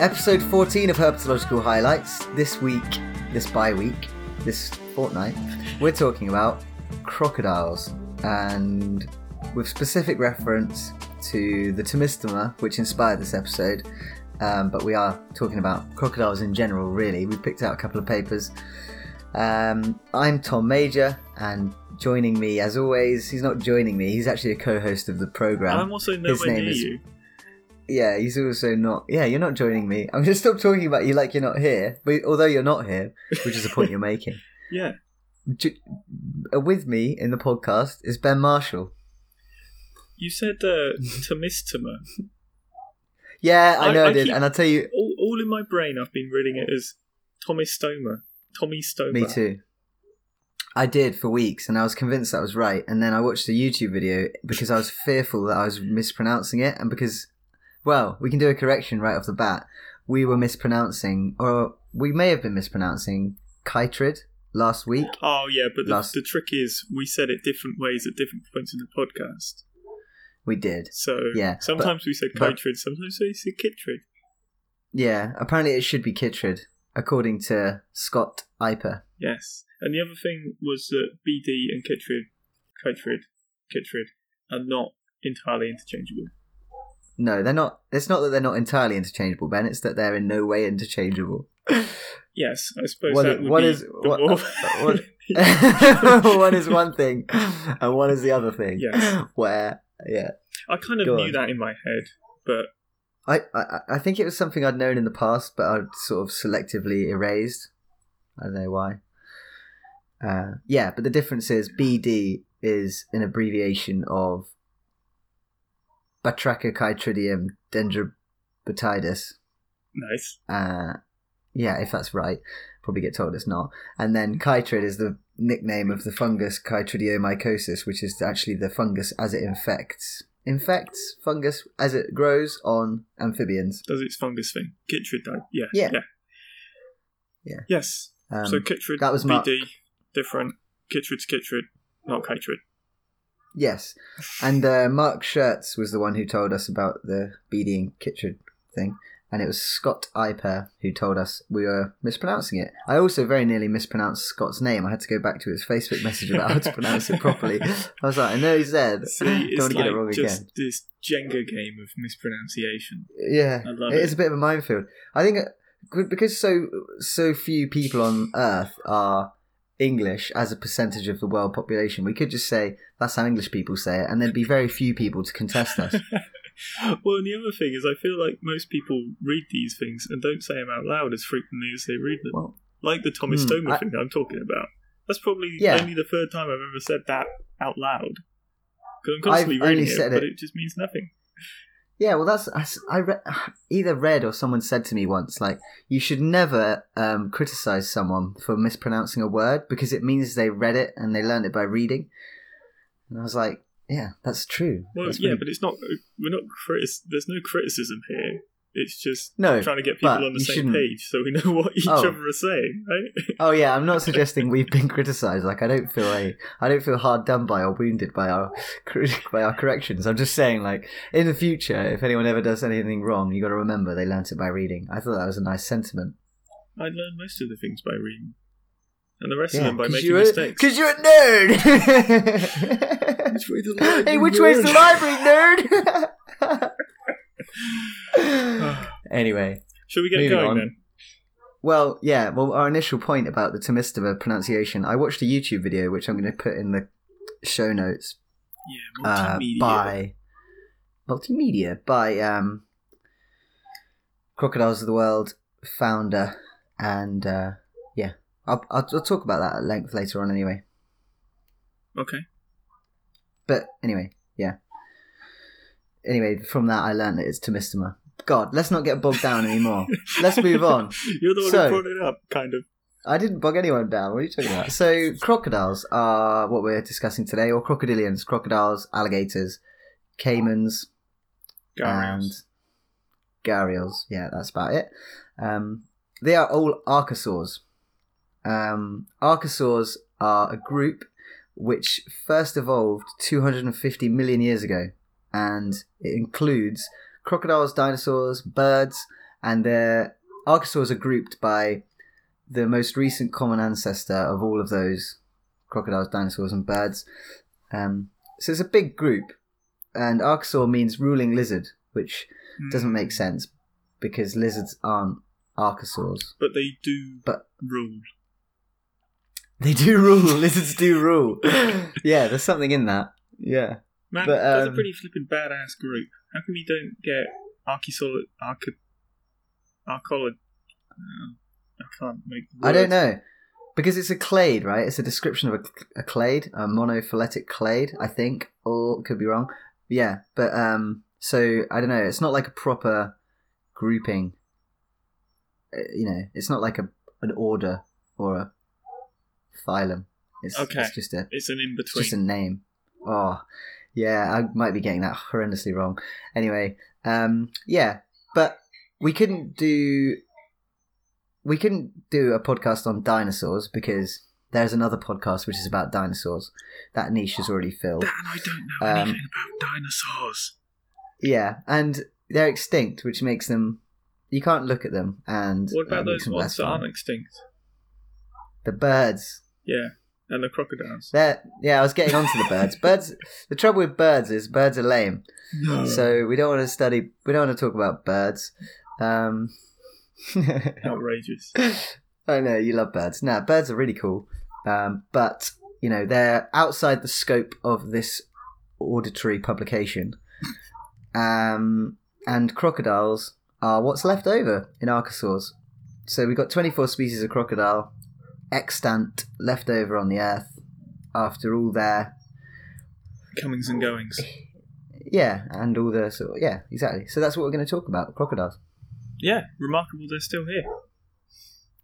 Episode 14 of Herpetological Highlights. This week, this bi week, this fortnight, we're talking about crocodiles and with specific reference to the Tomistoma, which inspired this episode. Um, but we are talking about crocodiles in general, really. We picked out a couple of papers. Um, I'm Tom Major, and joining me, as always, he's not joining me, he's actually a co host of the program. I'm also His nowhere name near is- you. Yeah, he's also not. Yeah, you're not joining me. I'm just stop talking about you like you're not here. But although you're not here, which is the point you're making. Yeah. Uh, with me in the podcast is Ben Marshall. You said uh, Tomistoma. Yeah, I I- know I, I did, keep- and I'll tell you, all, all in my brain, I've been reading it as Tomistoma. Tommy Stoma. me too. I did for weeks, and I was convinced that was right. And then I watched a YouTube video because I was fearful that I was mispronouncing it, and because, well, we can do a correction right off the bat. We were mispronouncing, or we may have been mispronouncing, chytrid last week. Oh, yeah, but the, Last- the trick is we said it different ways at different points in the podcast. We did. So Yeah, but- sometimes we said but- sometimes we said chytrid. Yeah, apparently it should be Kittred, according to Scott Iper. Yes. And the other thing was that BD and chytrid, chytrid, chytrid are not entirely interchangeable. No, they're not. It's not that they're not entirely interchangeable, Ben. It's that they're in no way interchangeable. Yes, I suppose What- that would what be is- what- what- one is one thing, and one is the other thing. Yes. Where, yeah, I kind of Go knew on. that in my head, but I, I, I think it was something I'd known in the past, but I'd sort of selectively erased. I don't know why. Uh, yeah, but the difference is BD is an abbreviation of Batrachochytridium dendrobatidis. nice. Uh, yeah, if that's right. Probably get told it's not. And then chytrid is the nickname of the fungus chytridiomycosis, which is actually the fungus as it infects. Infects fungus as it grows on amphibians. Does its fungus thing. Chytrid, though. Yeah. Yeah. Yeah. Yeah. Yes. Um, so chytrid, that was Mark. BD, different. Chytrid's chytrid, not chytrid. Yes. And uh, Mark Scherz was the one who told us about the BD and chytrid thing. And it was Scott Iper who told us we were mispronouncing it. I also very nearly mispronounced Scott's name. I had to go back to his Facebook message about how to pronounce it properly. I was like, I know he said. See, Don't want to like get it wrong just again. this Jenga game of mispronunciation. Yeah, I love it it. is a bit of a minefield. I think uh, because so so few people on Earth are English as a percentage of the world population, we could just say that's how English people say it, and there'd be very few people to contest us. well, and the other thing is, I feel like most people read these things and don't say them out loud as frequently as they read them. Well, like the Thomas hmm, Stoma I- thing that I'm talking about. That's probably Yeah. only the third time I've ever said that out loud. Because I'm I've constantly only reading it, said but it- it just means nothing. Yeah, well, that's I re- either read or someone said to me once, like you should never um, criticize someone for mispronouncing a word because it means they read it and they learned it by reading. And I was like, yeah, that's true. Well, That's yeah, really- but it's not. We're not. Critis- there's no criticism here. It's just no, trying to get people on the same shouldn't- page so we know what each Oh. other are saying, right? Oh yeah, I'm not suggesting we've been criticised. Like I don't feel a, I don't feel hard done by or wounded by our by our corrections. I'm just saying, like in the future, if anyone ever does anything wrong, you got to remember they learnt it by reading. I thought that was a nice sentiment. I learned most of the things by reading, and the rest of them by making mistakes. Because you're a nerd. Which way the library, hey, which way's the library, nerd? anyway, Should we get going on. then? well, yeah. Well, our initial point about the Tomistova pronunciation, I watched a YouTube video which I'm going to put in the show notes. Yeah, uh, by multimedia by um, Crocodiles of the World founder, and uh, yeah, I'll, I'll I'll talk about that at length later on anyway. Okay. But anyway, yeah. Anyway, from that I learned that it's Tomistoma. God, let's not get bogged down anymore. let's move on. You're the one So- who brought it up, kind of. I didn't bog anyone down. What are you talking about? So, crocodiles are what we're discussing today, or crocodilians, crocodiles, alligators, caimans, and gharials. Yeah, that's about it. Um, they are all archosaurs. Um, archosaurs are a group which first evolved 250 million years ago, and it includes crocodiles, dinosaurs, birds, and their archosaurs are grouped by the most recent common ancestor of all of those crocodiles, dinosaurs, and birds. Um, so it's a big group, and archosaur means ruling lizard, which doesn't make sense because lizards aren't archosaurs. But they do But rule. they do rule. lizards do rule. yeah, there's something in that. Yeah. Man, But, that's a um, pretty flipping badass group. How come you don't get Archisolid, Archi, Archolid? Uh, I can't make. I don't know. Because it's a clade, right? It's a description of a, a clade, a monophyletic clade, I think, or could be wrong. Yeah, but um, so I don't know. It's not like a proper grouping. Uh, You know, it's not like a an order or a phylum. It's, Okay. it's just a It's an in between. it's just a name. Oh, yeah, I might be getting that horrendously wrong. Anyway, um, yeah, but we couldn't do we couldn't do a podcast on dinosaurs because there's another podcast which is about dinosaurs. That niche is already filled. Dan, I don't know Um, anything about dinosaurs. Yeah, and they're extinct, which makes them you can't look at them. And What uh, about makes those ones that aren't extinct? The birds. Yeah, and the crocodiles. They're, yeah, I was getting onto the birds. Birds. The trouble with birds is birds are lame. No. So we don't want to study. We don't want to talk about birds. Um, outrageous. I know you love birds. Now birds are really cool, um, but you know they're outside the scope of this auditory publication. Um, and crocodiles are what's left over in archosaurs. So we've got 24 species of crocodile extant left over on the earth after all their Comings and goings. yeah, and all the sort of, yeah, exactly. So that's what we're going to talk about crocodiles. Yeah, remarkable they're still here.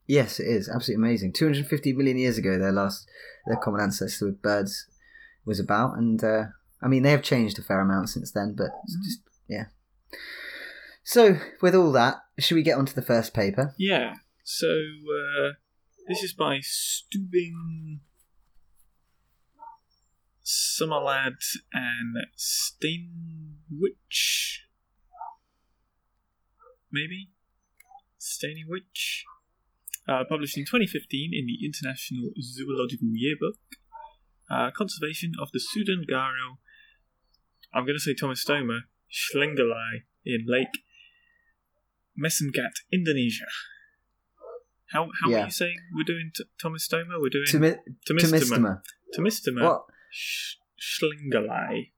Yes, it is absolutely amazing. 250 million years ago, their last, their common ancestor with birds was about, and uh, I mean they have changed a fair amount since then, but it's just yeah. So with all that, should we get onto the first paper? Yeah. So uh, this is by Stuebing Sommerlad and Steinwich. Maybe? Steinwich? Uh, published in 2015 in the International Zoological Yearbook. Uh, conservation of the Sunda gharial, I'm going to say Tomistoma, Schlengelei in Lake Mesangat, Indonesia. How how Yeah. are you saying we're doing t- Tomistoma? We're doing Tomi- Tomistoma. Tomistoma. What? Sh- Schlingelei.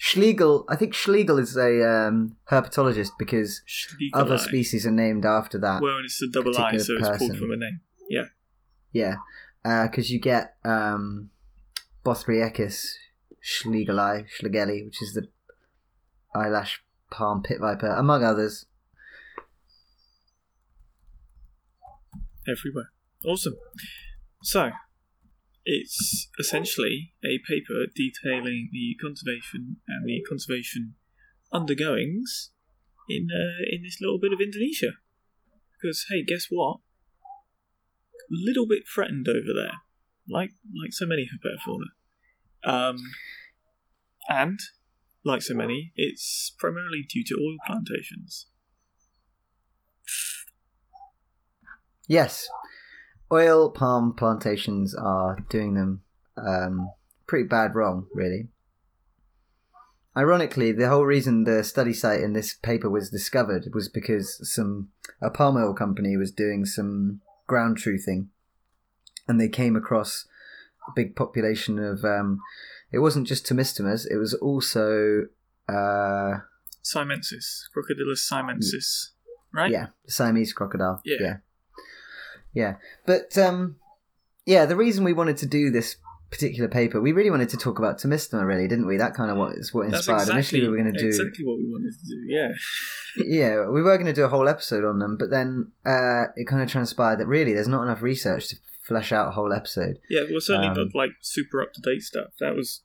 Schlegel. I think Schlegel is a um, herpetologist because other species are named after that. Well, it's a double I, so it's pulled person. from a name. Yeah. Yeah, because you get um, schlegeli, schlegeli, which is the eyelash palm pit viper, among others. Everywhere. Awesome. So, it's essentially a paper detailing the conservation and the conservation undergoings in uh, in this little bit of Indonesia. Because hey, guess what? Little bit threatened over there, like like so many herpetofauna. Um, and like so many, it's primarily due to oil plantations. Yes, oil palm plantations are doing them um, pretty bad wrong, really. Ironically, the whole reason the study site in this paper was discovered was because some a palm oil company was doing some ground truthing, and they came across a big population of. Um, it wasn't just tomistomas; it was also uh, Siamensis, Crocodylus siamensis, right? yeah, the Siamese crocodile. Yeah. yeah, yeah. But um, yeah, the reason we wanted to do this particular paper, we really wanted to talk about Tomistoma, really, didn't we? That kind of what is what inspired. exactly, Initially, we were going to do exactly what we wanted to do. Yeah, yeah, we were going to do a whole episode on them, but then uh, it kind of transpired that really there's not enough research to flesh out a whole episode. yeah. Well, certainly Um, not like super up to date stuff. That was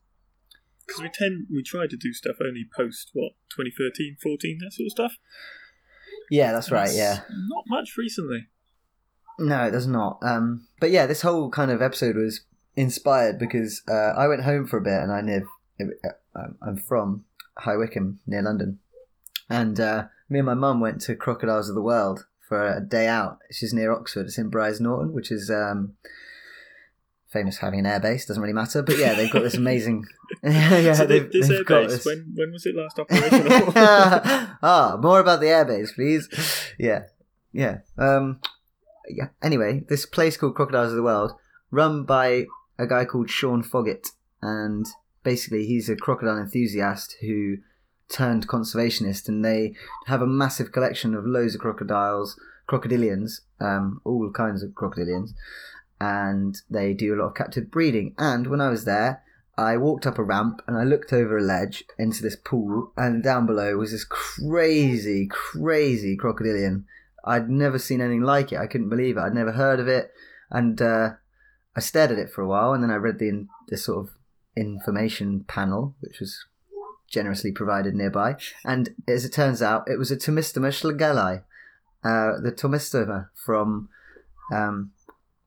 because we tend we try to do stuff only post what 2013, 14, that sort of stuff. Yeah, that's right. Yeah, not much recently. No, it does not. Um, but yeah, this whole kind of episode was inspired because uh, I went home for a bit, and I live. uh, I'm from High Wycombe near London, and uh, me and my mum went to Crocodiles of the World for a day out. She's near Oxford. It's in Brize Norton, which is um, famous for having an airbase. Doesn't really matter, but yeah, they've got this amazing. yeah, so they've, this they've airbase, this- when when was it last operational? ah, more about the airbase, please. Yeah, yeah. Um, yeah. Anyway, this place called Crocodiles of the World, run by a guy called Shaun Foggett, and basically he's a crocodile enthusiast who turned conservationist, and they have a massive collection of loads of crocodiles, crocodilians, um, all kinds of crocodilians, and they do a lot of captive breeding. And when I was there, I walked up a ramp and I looked over a ledge into this pool, and down below was this crazy, crazy crocodilian. I'd never seen anything like it. I couldn't believe it. I'd never heard of it, and uh, I stared at it for a while, and then I read the the sort of information panel, which was generously provided nearby. And as it turns out, it was a Tomistoma schlegeli, uh, the Tomistoma from. Um,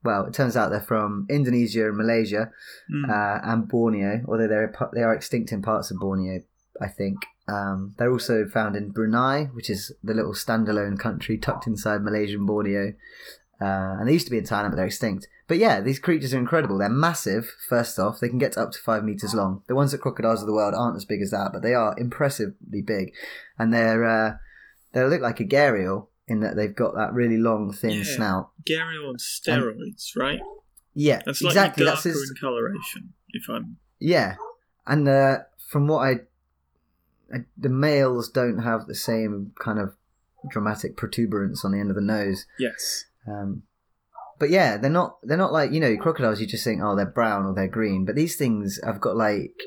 well, it turns out they're from Indonesia and Malaysia, Mm. uh, and Borneo, although they're they are extinct in parts of Borneo, I think. Um, they're also found in Brunei, which is the little standalone country tucked inside Malaysian Borneo. Uh, and they used to be in Thailand, but they're extinct. But yeah, these creatures are incredible. They're massive. First off, they can get up to five meters long. The ones at crocodiles of the world aren't as big as that, but they are impressively big, and they're uh, they look like a gharial in that they've got that really long, thin Yeah. snout. Gharial on steroids, right? Yeah, That's like exactly. darker That's his, in coloration. If I'm Yeah, and uh, from what I, the males don't have the same kind of dramatic protuberance on the end of the nose. yes, Um, but yeah, they're not they're not like you know crocodiles. You just think oh they're brown or they're green, but these things have got like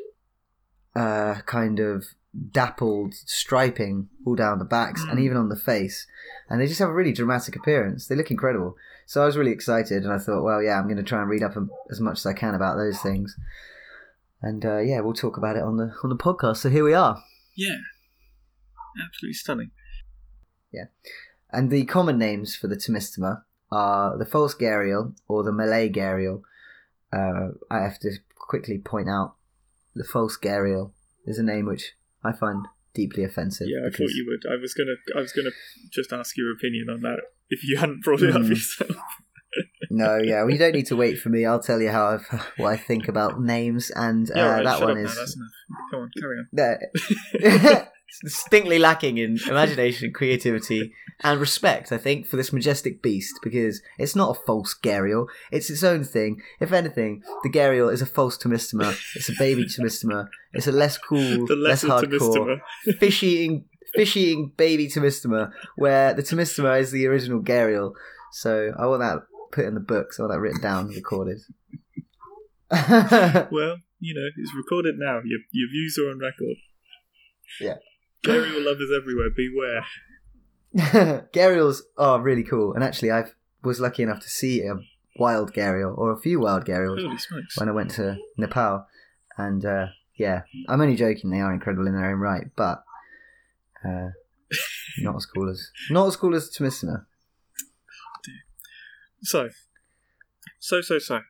uh, kind of dappled striping all down the backs and Mm. even on the face, and they just have a really dramatic appearance. They look incredible. So I was really excited, and I thought, well, yeah, I'm going to try and read up as much as I can about those things. And uh, yeah, we'll talk about it on the on the podcast. So here we are. Yeah, absolutely stunning. Yeah. And the common names for the Tomistoma are the false gharial or the Malay gharial. Uh, I have to quickly point out the false gharial is a name which I find deeply offensive. Yeah, I thought you would. I was gonna. I was gonna just ask your opinion on that if you hadn't brought it up Mhm. yourself. No, yeah, well, you don't need to wait for me. I'll tell you how I've, what I think about names, and uh, yeah, right, that one is now. Come on, carry on. Distinctly lacking in imagination, creativity, and respect. I think for this majestic beast because it's not a false gharial; it's its own thing. If anything, the gharial is a false tomistoma. It's a baby tomistoma. It's a less cool, less hardcore, fish eating, fish eating baby tomistoma, where the tomistoma is the original gharial. So I want that put in the books. I want that written down, recorded. Well, you know, it's recorded now. Your your views are on record. Yeah. Gharial lovers everywhere, beware. Gharials are really cool, and actually, I was lucky enough to see a wild gharial or a few wild gharials when I went to Nepal, and uh, yeah, I'm only joking. They are incredible in their own right, but uh, not as cool as not as cool as Tomistoma. So, so so so.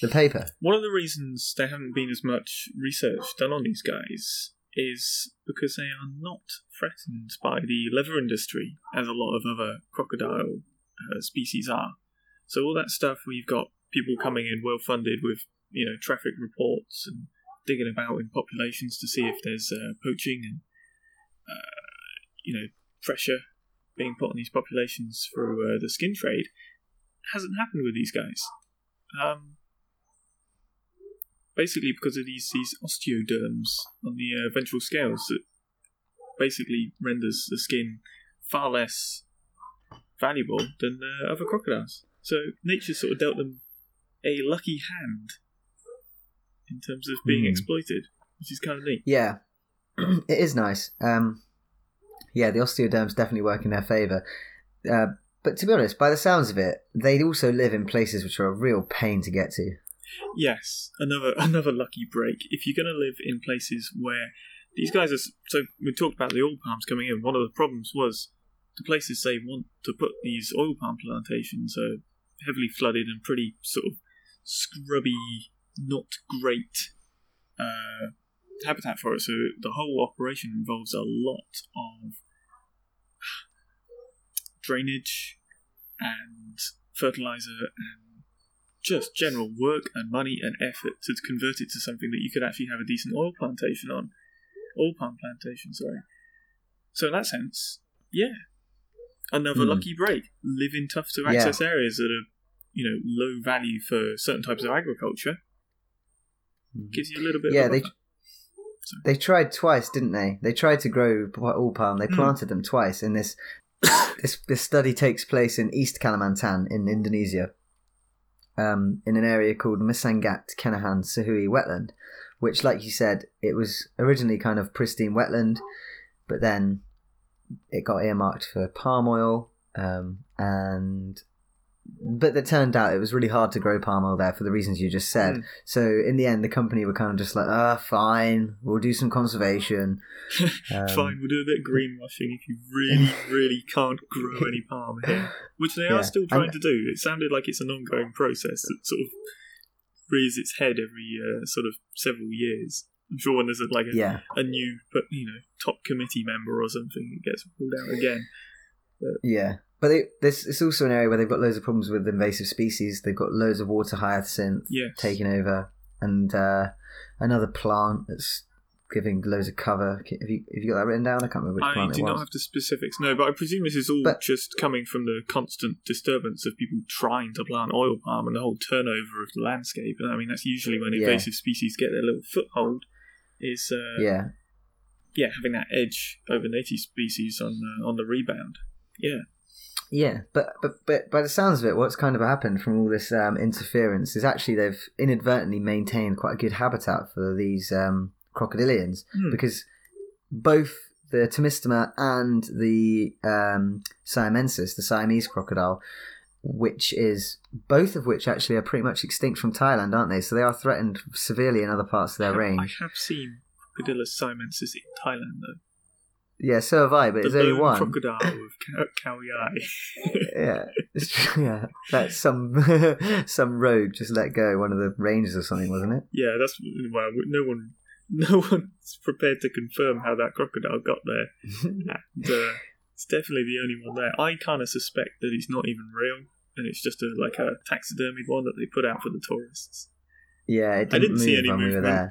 The paper. One of the reasons there haven't been as much research done on these guys is because they are not threatened by the leather industry as a lot of other crocodile uh, species are. So all that stuff where you've got people coming in well funded with you know traffic reports and digging about in populations to see if there's uh, poaching and uh, you know pressure being put on these populations through uh, the skin trade hasn't happened with these guys. Um, basically because of these these osteoderms on the uh, ventral scales that basically renders the skin far less valuable than uh, other crocodiles. So nature sort of dealt them a lucky hand in terms of being Hmm. exploited, which is kind of neat. Yeah, it is nice. Um, yeah, the osteoderms definitely work in their favour. Uh, but to be honest, by the sounds of it, they also live in places which are a real pain to get to. Yes, another another lucky break. If you're going to live in places where these guys are, so we talked about the oil palms coming in. One of the problems was the places they want to put these oil palm plantations are heavily flooded and pretty sort of scrubby, not great uh, habitat for it. So the whole operation involves a lot of drainage and fertilizer and just general work and money and effort to convert it to something that you could actually have a decent oil plantation on. Oil palm plantation, sorry. So in that sense, yeah. Another Hmm. lucky break. Live in tough to access areas that are, you know, low value for certain types of agriculture. Gives you a little bit Yeah, they they tried twice, didn't they? They tried to grow oil palm. They Mm. planted them twice. in this this this study takes place in East Kalimantan in Indonesia, um, in an area called Mesangat Kenahan Suhui wetland, which, like you said, it was originally kind of pristine wetland, but then it got earmarked for palm oil, um, and but it turned out it was really hard to grow palm oil there for the reasons you just said. Mm. So in the end, the company were kind of just like, ah, fine, we'll do some conservation. Um, Fine, we'll do a bit of greenwashing if you really, really can't grow any palm here, which they Yeah, are still trying and- to do. It sounded like it's an ongoing process that sort of rears its head every uh, sort of several years. I'm sure when there's a, like a, Yeah, a new, but you know, top committee member or something, it gets pulled out again. yeah. But they, this it's also an area where they've got loads of problems with invasive species. They've got loads of water hyacinth Yes. taking over, and uh, another plant that's giving loads of cover. Have you have you got that written down? I can't remember which plant. I plant do not have the specifics, no, but I presume this is all But- just coming from the constant disturbance of people trying to plant oil palm and the whole turnover of the landscape. And I mean, that's usually when Yeah. invasive species get their little foothold, is uh, Yeah, yeah, having that edge over native species on uh, on the rebound. Yeah, Yeah, but but but by the sounds of it, what's kind of happened from all this um, interference is actually they've inadvertently maintained quite a good habitat for these um, crocodilians Hmm. because both the Tomistoma and the um, Siamensis, the Siamese crocodile, which is both of which actually are pretty much extinct from Thailand, aren't they? So they are threatened severely in other parts of their I have- range. I have seen Crocodylus siamensis in Thailand though. Yeah, so have I, but The there's only one. crocodile with cow- cowy eye. yeah, yeah. That's some some rogue just let go one of the rangers or something, wasn't it? yeah, that's well, no one. No one's prepared to confirm how that crocodile got there. and uh, it's definitely the only one there. I kind of suspect that it's not even real, and it's just a like a taxidermied one that they put out for the tourists. yeah, it didn't, I didn't move see any when we were there.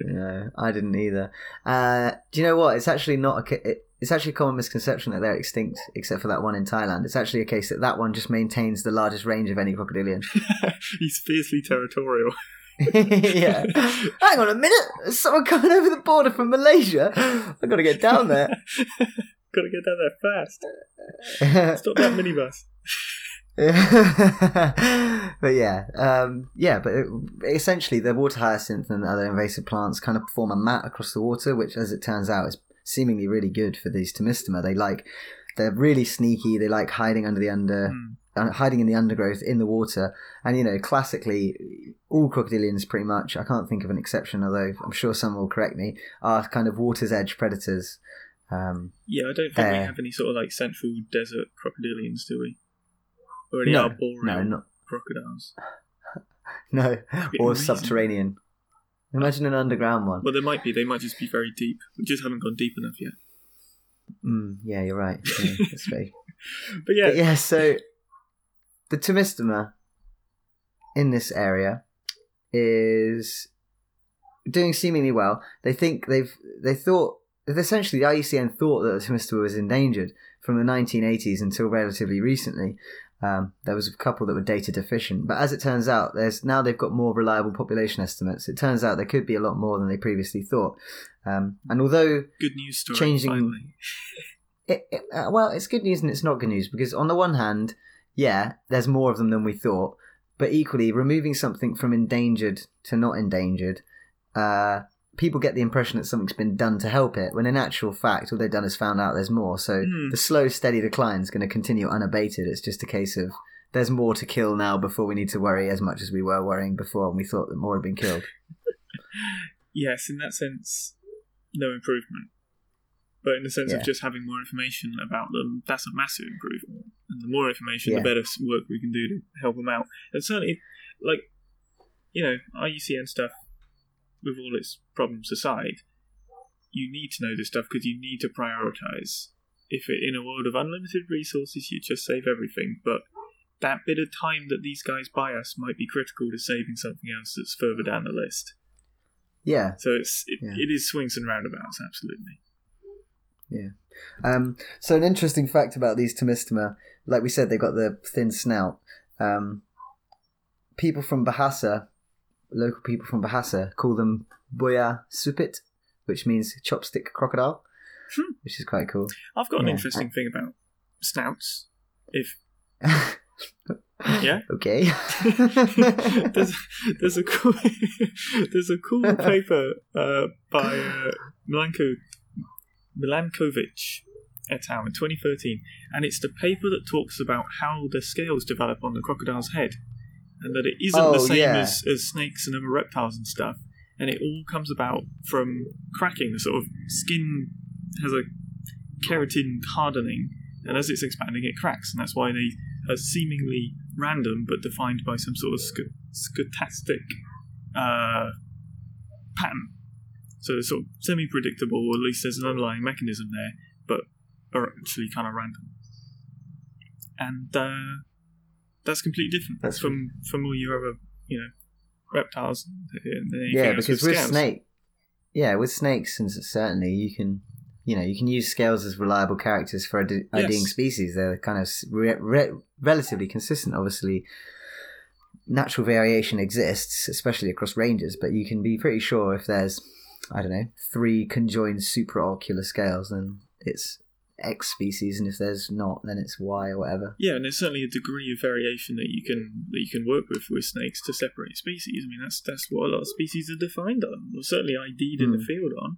No, I didn't either. Uh, do you know what? It's actually not a. It, it's actually a common misconception that they're extinct, except for that one in Thailand. It's actually a case that that one just maintains the largest range of any crocodilian. He's fiercely territorial. yeah. Hang on a minute. There's someone coming over the border from Malaysia. I've got to get down there. Gotta get down there fast. Stop that minibus. but yeah, um, yeah, but it, essentially the water hyacinth and other invasive plants kind of form a mat across the water, which, as it turns out, is seemingly really good for these Tomistoma. They like, they're really sneaky. They like hiding under the under, Hmm. uh, hiding in the undergrowth in the water. And you know, classically, all crocodilians pretty much. I can't think of an exception, although I'm sure some will correct me. Are kind of water's edge predators. Um, Yeah, I don't think we Uh, have any sort of like central desert crocodilians, do we? Or any no, arboreal no, not crocodiles. no, or amazing. subterranean. Imagine an underground one. Well, there might be. They might just be very deep. We just haven't gone deep enough yet. Mm, yeah, you're right. Yeah, that's very. But yeah, But yeah, so the Tomistoma in this area is doing seemingly well. They think they've they thought essentially the IUCN thought that the Tomistoma was endangered from the 1980s until relatively recently. Um, there was a couple that were data deficient, but as it turns out, there's now they've got more reliable population estimates. It turns out there could be a lot more than they previously thought. Um, and although good news story. changing- it, it, uh, well, it's good news and it's not good news because on the one hand, yeah, there's more of them than we thought, but equally, removing something from endangered to not endangered, uh, people get the impression that something's been done to help it, when in actual fact, all they've done is found out there's more. So Hmm. the slow, steady decline is going to continue unabated. It's just a case of there's more to kill now before we need to worry as much as we were worrying before, and we thought that more had been killed. Yes, in that sense, no improvement. But in the sense Yeah. of just having more information about them, that's a massive improvement. And the more information, Yeah. the better work we can do to help them out. And certainly, like, you know, IUCN stuff, with all its problems aside, you need to know this stuff because you need to prioritize if it, in a world of unlimited resources, you just save everything. But that bit of time that these guys buy us might be critical to saving something else that's further down the list. Yeah. So it's it, Yeah. it is swings and roundabouts, absolutely. Um, so an interesting fact about these Tomistoma, like we said, they've got the thin snout. Um, people from Bahasa, local people from Bahasa, call them boya supit, which means chopstick crocodile, Hmm. which is quite cool. I've got an Yeah. interesting thing about snouts. If Yeah? Okay. there's there's a cool there's a cool paper uh, by uh, Milanko Milinkovitch et al. in 2013, and it's the paper that talks about how the scales develop on the crocodile's head, and that it isn't Oh, the same yeah. as, as snakes and other reptiles and stuff, and it all comes about from cracking. The sort of skin has a keratin hardening, and as it's expanding, it cracks, and that's why they are seemingly random but defined by some sort of sc- stochastic uh, pattern. So they're sort of semi predictable, or at least there's an underlying mechanism there, but are actually kind of random. And uh, that's completely different That's- from, from all your other, you know, reptiles. Yeah, because with scales. snake, yeah, with snakes, and certainly you can, you know, you can use scales as reliable characters for ID- Yes. IDing species. They're kind of re- re- relatively consistent. Obviously, natural variation exists, especially across ranges, but you can be pretty sure if there's, I don't know, three conjoined supraocular scales, then it's X species, and if there's not, then it's Y or whatever. Yeah, and there's certainly a degree of variation that you can that you can work with with snakes to separate species. I mean, that's that's what a lot of species are defined on, or certainly ID'd in the Hmm. field on.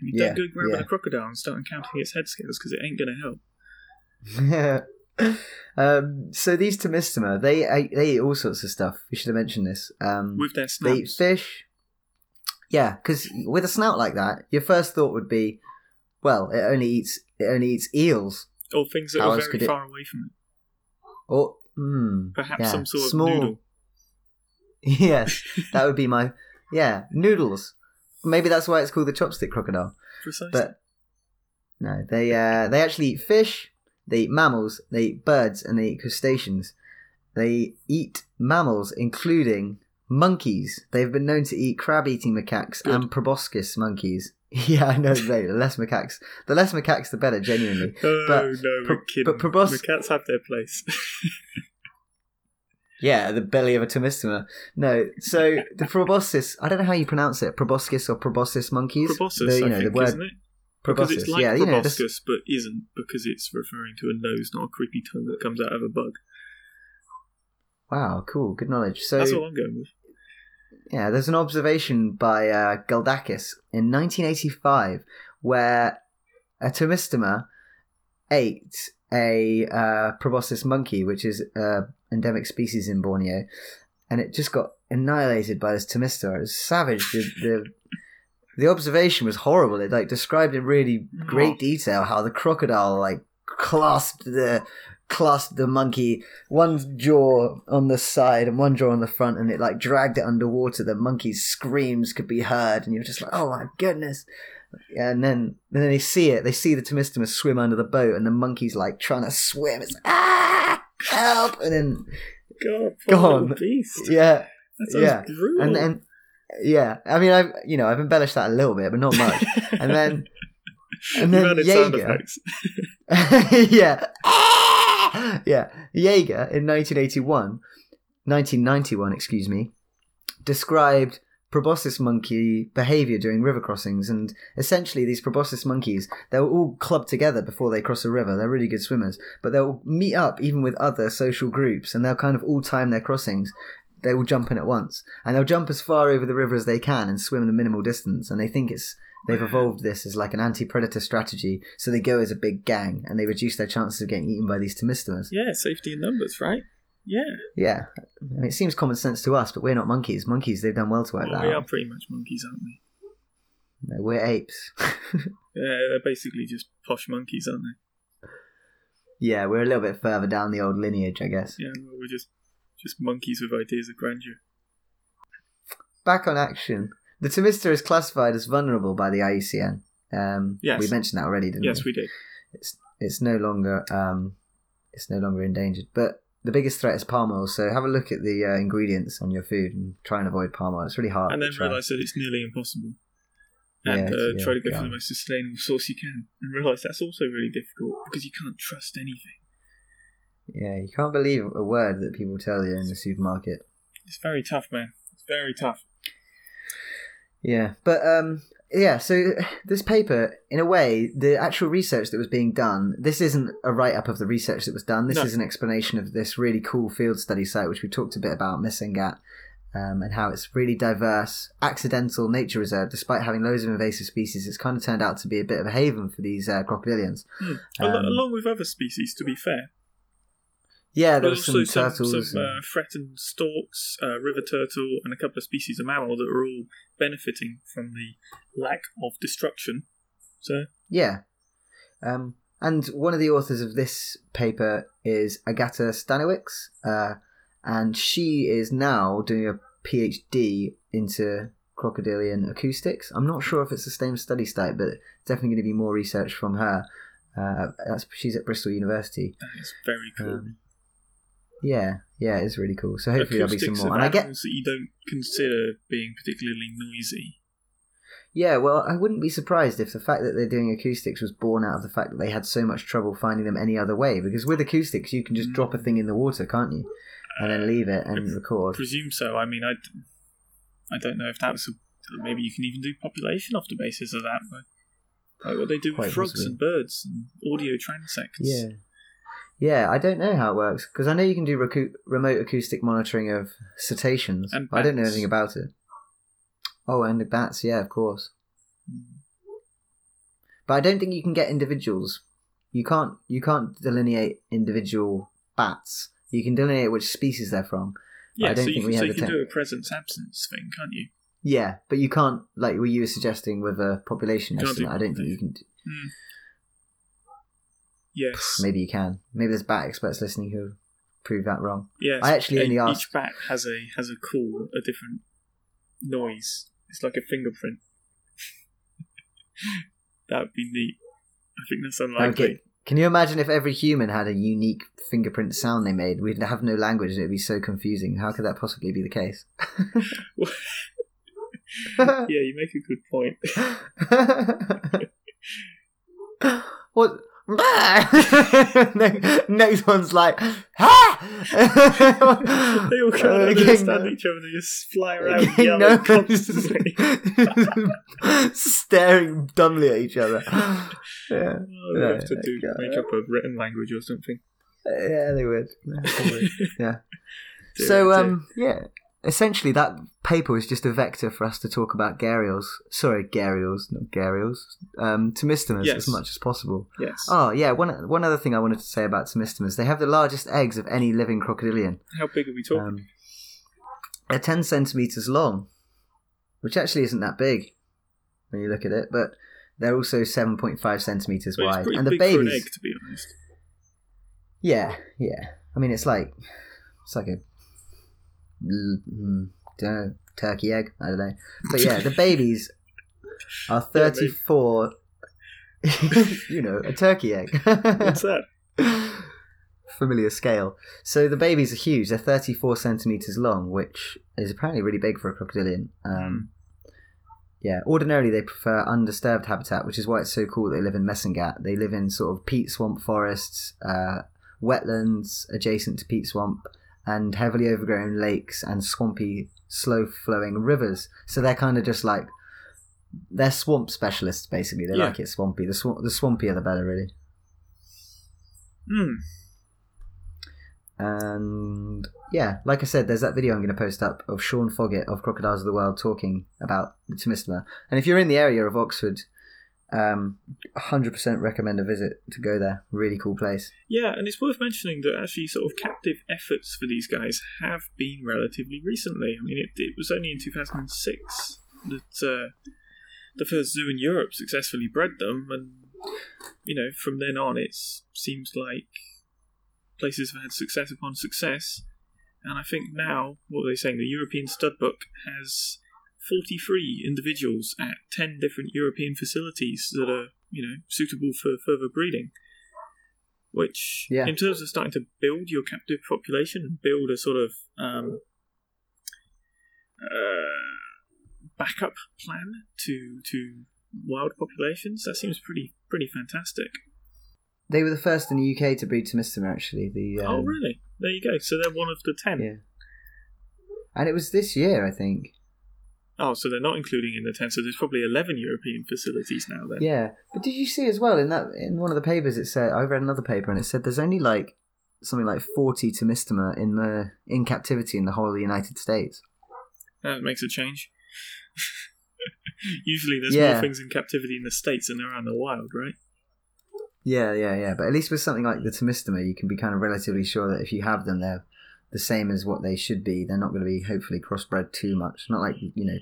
And you Yeah, don't go grabbing yeah. a crocodile and start counting its head scales because it ain't going to help. um, so these Tomistoma, they they eat all sorts of stuff. We should have mentioned this. Um, With their they eat fish. Yeah, because with a snout like that, your first thought would be, well, it only eats it only eats eels, or things that how are very could it- far away from it. or mm, Perhaps yeah, some sort of noodle. yes, that would be my yeah noodles. Maybe that's why it's called the chopstick crocodile. Precisely. But no, they uh, they actually eat fish. They eat mammals. They eat birds, and they eat crustaceans. They eat mammals, including monkeys. They've been known to eat crab-eating macaques Good. and proboscis monkeys. yeah, I know. They the less macaques, the less macaques, the better. Genuinely. oh but no, we're kidding. but probos- the cats have their place. Yeah, the belly of a Tomistoma. No, so the proboscis. I don't know how you pronounce it. Proboscis or proboscis monkeys. proboscis, The, you I know, the think, word isn't it? Because it's like yeah, you know, this- proboscis, but isn't because it's referring to a nose, not a creepy tongue that comes out of a bug. Wow, cool, good knowledge. So That's all I'm going with. Yeah, there's an observation by uh, Galdikas in 1985 where a Tomistoma ate a uh, proboscis monkey, which is an endemic species in Borneo, and it just got annihilated by this Tomistoma. It was savage. The, the the observation was horrible. It like described in really great detail how the crocodile like clasped the clasped the monkey one jaw on the side and one jaw on the front and it like dragged it underwater the monkey's screams could be heard and you're just like oh my goodness and then and then they see it they see the Tomistoma swim under the boat and the monkey's like trying to swim it's ah help and then God, Go poor on. little beast. yeah That yeah. brutal. and then yeah i mean i've you know i've embellished that a little bit but not much and then and then Yeager. yeah. yeah. Yeager in 1981, 1991, excuse me, described proboscis monkey behavior during river crossings. And essentially, these proboscis monkeys, they'll all club together before they cross a river. They're really good swimmers, but they'll meet up even with other social groups and they'll kind of all time their crossings. They will jump in at once and they'll jump as far over the river as they can and swim the minimal distance. And they think it's They've evolved this as like an anti-predator strategy, so they go as a big gang and they reduce their chances of getting eaten by these Tomistomas. Yeah, safety in numbers, right? Yeah. Yeah, I mean, it seems common sense to us, but we're not monkeys. Monkeys, they've done well to work Well, that we are pretty much monkeys, aren't we? No, we're apes. Yeah, they're basically just posh monkeys, aren't they? yeah, we're a little bit further down the old lineage, I guess. Yeah, well, we're just just monkeys with ideas of grandeur. Back on action. The Tomista is classified as vulnerable by the IUCN. Um, Yes. We mentioned that already, didn't Yes, we? Yes, we did. it's it's no longer um, it's no longer endangered. But the biggest threat is palm oil. So have a look at the uh, ingredients on your food and try and avoid palm oil. It's really hard. and then realise that it's nearly impossible. Yeah, And uh, yeah, try to go yeah. for the most sustainable source you can, and realise that's also really difficult because you can't trust anything. Yeah, you can't believe a word that people tell you in the supermarket. It's very tough, man. It's very tough. Yeah, but um, yeah. So this paper, in a way, the actual research that was being done. This isn't a write up of the research that was done. This No. is an explanation of this really cool field study site, which we talked a bit about, Mesangat, um, and how it's really diverse, accidental nature reserve. Despite having loads of invasive species, it's kind of turned out to be a bit of a haven for these uh, crocodilians. Al- Um, along with other species, to be fair. Yeah, there also some some, turtles. some and- uh, threatened storks, uh, river turtle, and a couple of species of mammal that are all benefiting from the lack of destruction. So, Yeah. Um, and one of the authors of this paper is Agata Staniewicz, uh, and she is now doing a PhD into crocodilian acoustics. I'm not sure if it's the same study site, but definitely going to be more research from her. Uh, that's, she's at Bristol University. that is very cool. Um, yeah, yeah, it's really cool. So hopefully there'll be some more. And I get that you don't consider being particularly noisy. Yeah, well, I wouldn't be surprised if the fact that they're doing acoustics was born out of the fact that they had so much trouble finding them any other way. Because with acoustics, you can just mm. drop a thing in the water, can't you? And then uh, leave it and I record. presume so. I mean, I, I don't know if that's a, maybe you can even do population off the basis of that. But like what they do Quite with frogs possibly. and birds and audio transects. Yeah. Yeah, I don't know how it works because I know you can do recu- remote acoustic monitoring of cetaceans, And but I don't know anything about it. Oh, and the bats, yeah, of course. But I don't think you can get individuals. You can't. You can't delineate individual bats. You can delineate which species they're from. Yeah, I don't so you think can, we so have you the can tech- do a presence absence thing, can't you? Yeah, but you can't like what you were suggesting with a population Can't do estimate. I don't think you can. Do, Mm. Yes. maybe you can. Maybe there's bat experts listening who prove that wrong. Yes. I actually only asked- Each bat has a has a call, a different noise. It's like a fingerprint. that would be neat. I think that's unlikely. Okay. Can you imagine if every human had a unique fingerprint sound they made? We'd have no language and it'd be so confusing. How could that possibly be the case? Yeah, you make a good point. what? Next, next one's like, ha! they all can't Uh, understand each other. They just fly around yelling no, constantly. staring dumbly at each other. Yeah, Oh, they No, have to do make up a written language or something. yeah, they would. Yeah. Dear, So, um, yeah, essentially that paper was just a vector for us to talk about gharials. Sorry, gharials, not gharials. Um, Temistomers Yes. as much as possible. yes. Oh, yeah. One one other thing I wanted to say about Temistomers: they have the largest eggs of any living crocodilian. How big are we talking? Um, they're ten centimeters long, which actually isn't that big when you look at it, but they're also seven point five centimeters wide. And the big for an babies, egg, to be honest. yeah, yeah. I mean, it's like it's like a know, turkey egg. I don't know, but yeah, the babies are thirty-four. you know, a turkey egg. What's that? Familiar scale. So the babies are huge. They're 34 centimeters long, which is apparently really big for a crocodilian. Um, yeah, ordinarily they prefer undisturbed habitat, which is why it's so cool they live in Mesangat. They live in sort of peat swamp forests, uh, wetlands adjacent to peat swamp, and heavily overgrown lakes and swampy, slow flowing rivers. So they're kind of just like they're swamp specialists, basically. They Yeah. like it swampy. The, sw- the swampier the better, really. Hmm. And yeah, like I said, there's that video I'm going to post up of Shaun Foggett of Crocodiles of the World talking about the Temistoma. And if you're in the area of Oxford, um, 100% recommend a visit to go there. Really cool place. Yeah, and it's worth mentioning that actually, sort of captive efforts for these guys have been relatively recently. I mean, it, it was only in 2006 that uh, the first zoo in Europe successfully bred them, and you know, from then on, it seems like places have had success upon success. And I think now, what are they saying? The European Stud Book has 43 individuals at 10 different European facilities that are, you know, suitable for further breeding. which, Yeah. in terms of starting to build your captive population and build a sort of um, uh, backup plan to to wild populations, that seems pretty pretty fantastic. They were the first in the UK to breed Tomistoma, actually. The um, oh, really? There you go. So they're one of the ten. Yeah. And it was this year, I think. Oh, so they're not including in the ten. So there's probably eleven European facilities now. Then. Yeah, but did you see as well in that in one of the papers? It said I read another paper and it said there's only like something like forty Tomistoma in the in captivity in the whole of the United States. That makes a change. Usually, there's Yeah. more things in captivity in the states than there are in the wild, right? Yeah, yeah, yeah. But at least with something like the Tomistoma, you can be kind of relatively sure that if you have them, they're the same as what they should be. They're not going to be hopefully crossbred too much. Not like you know,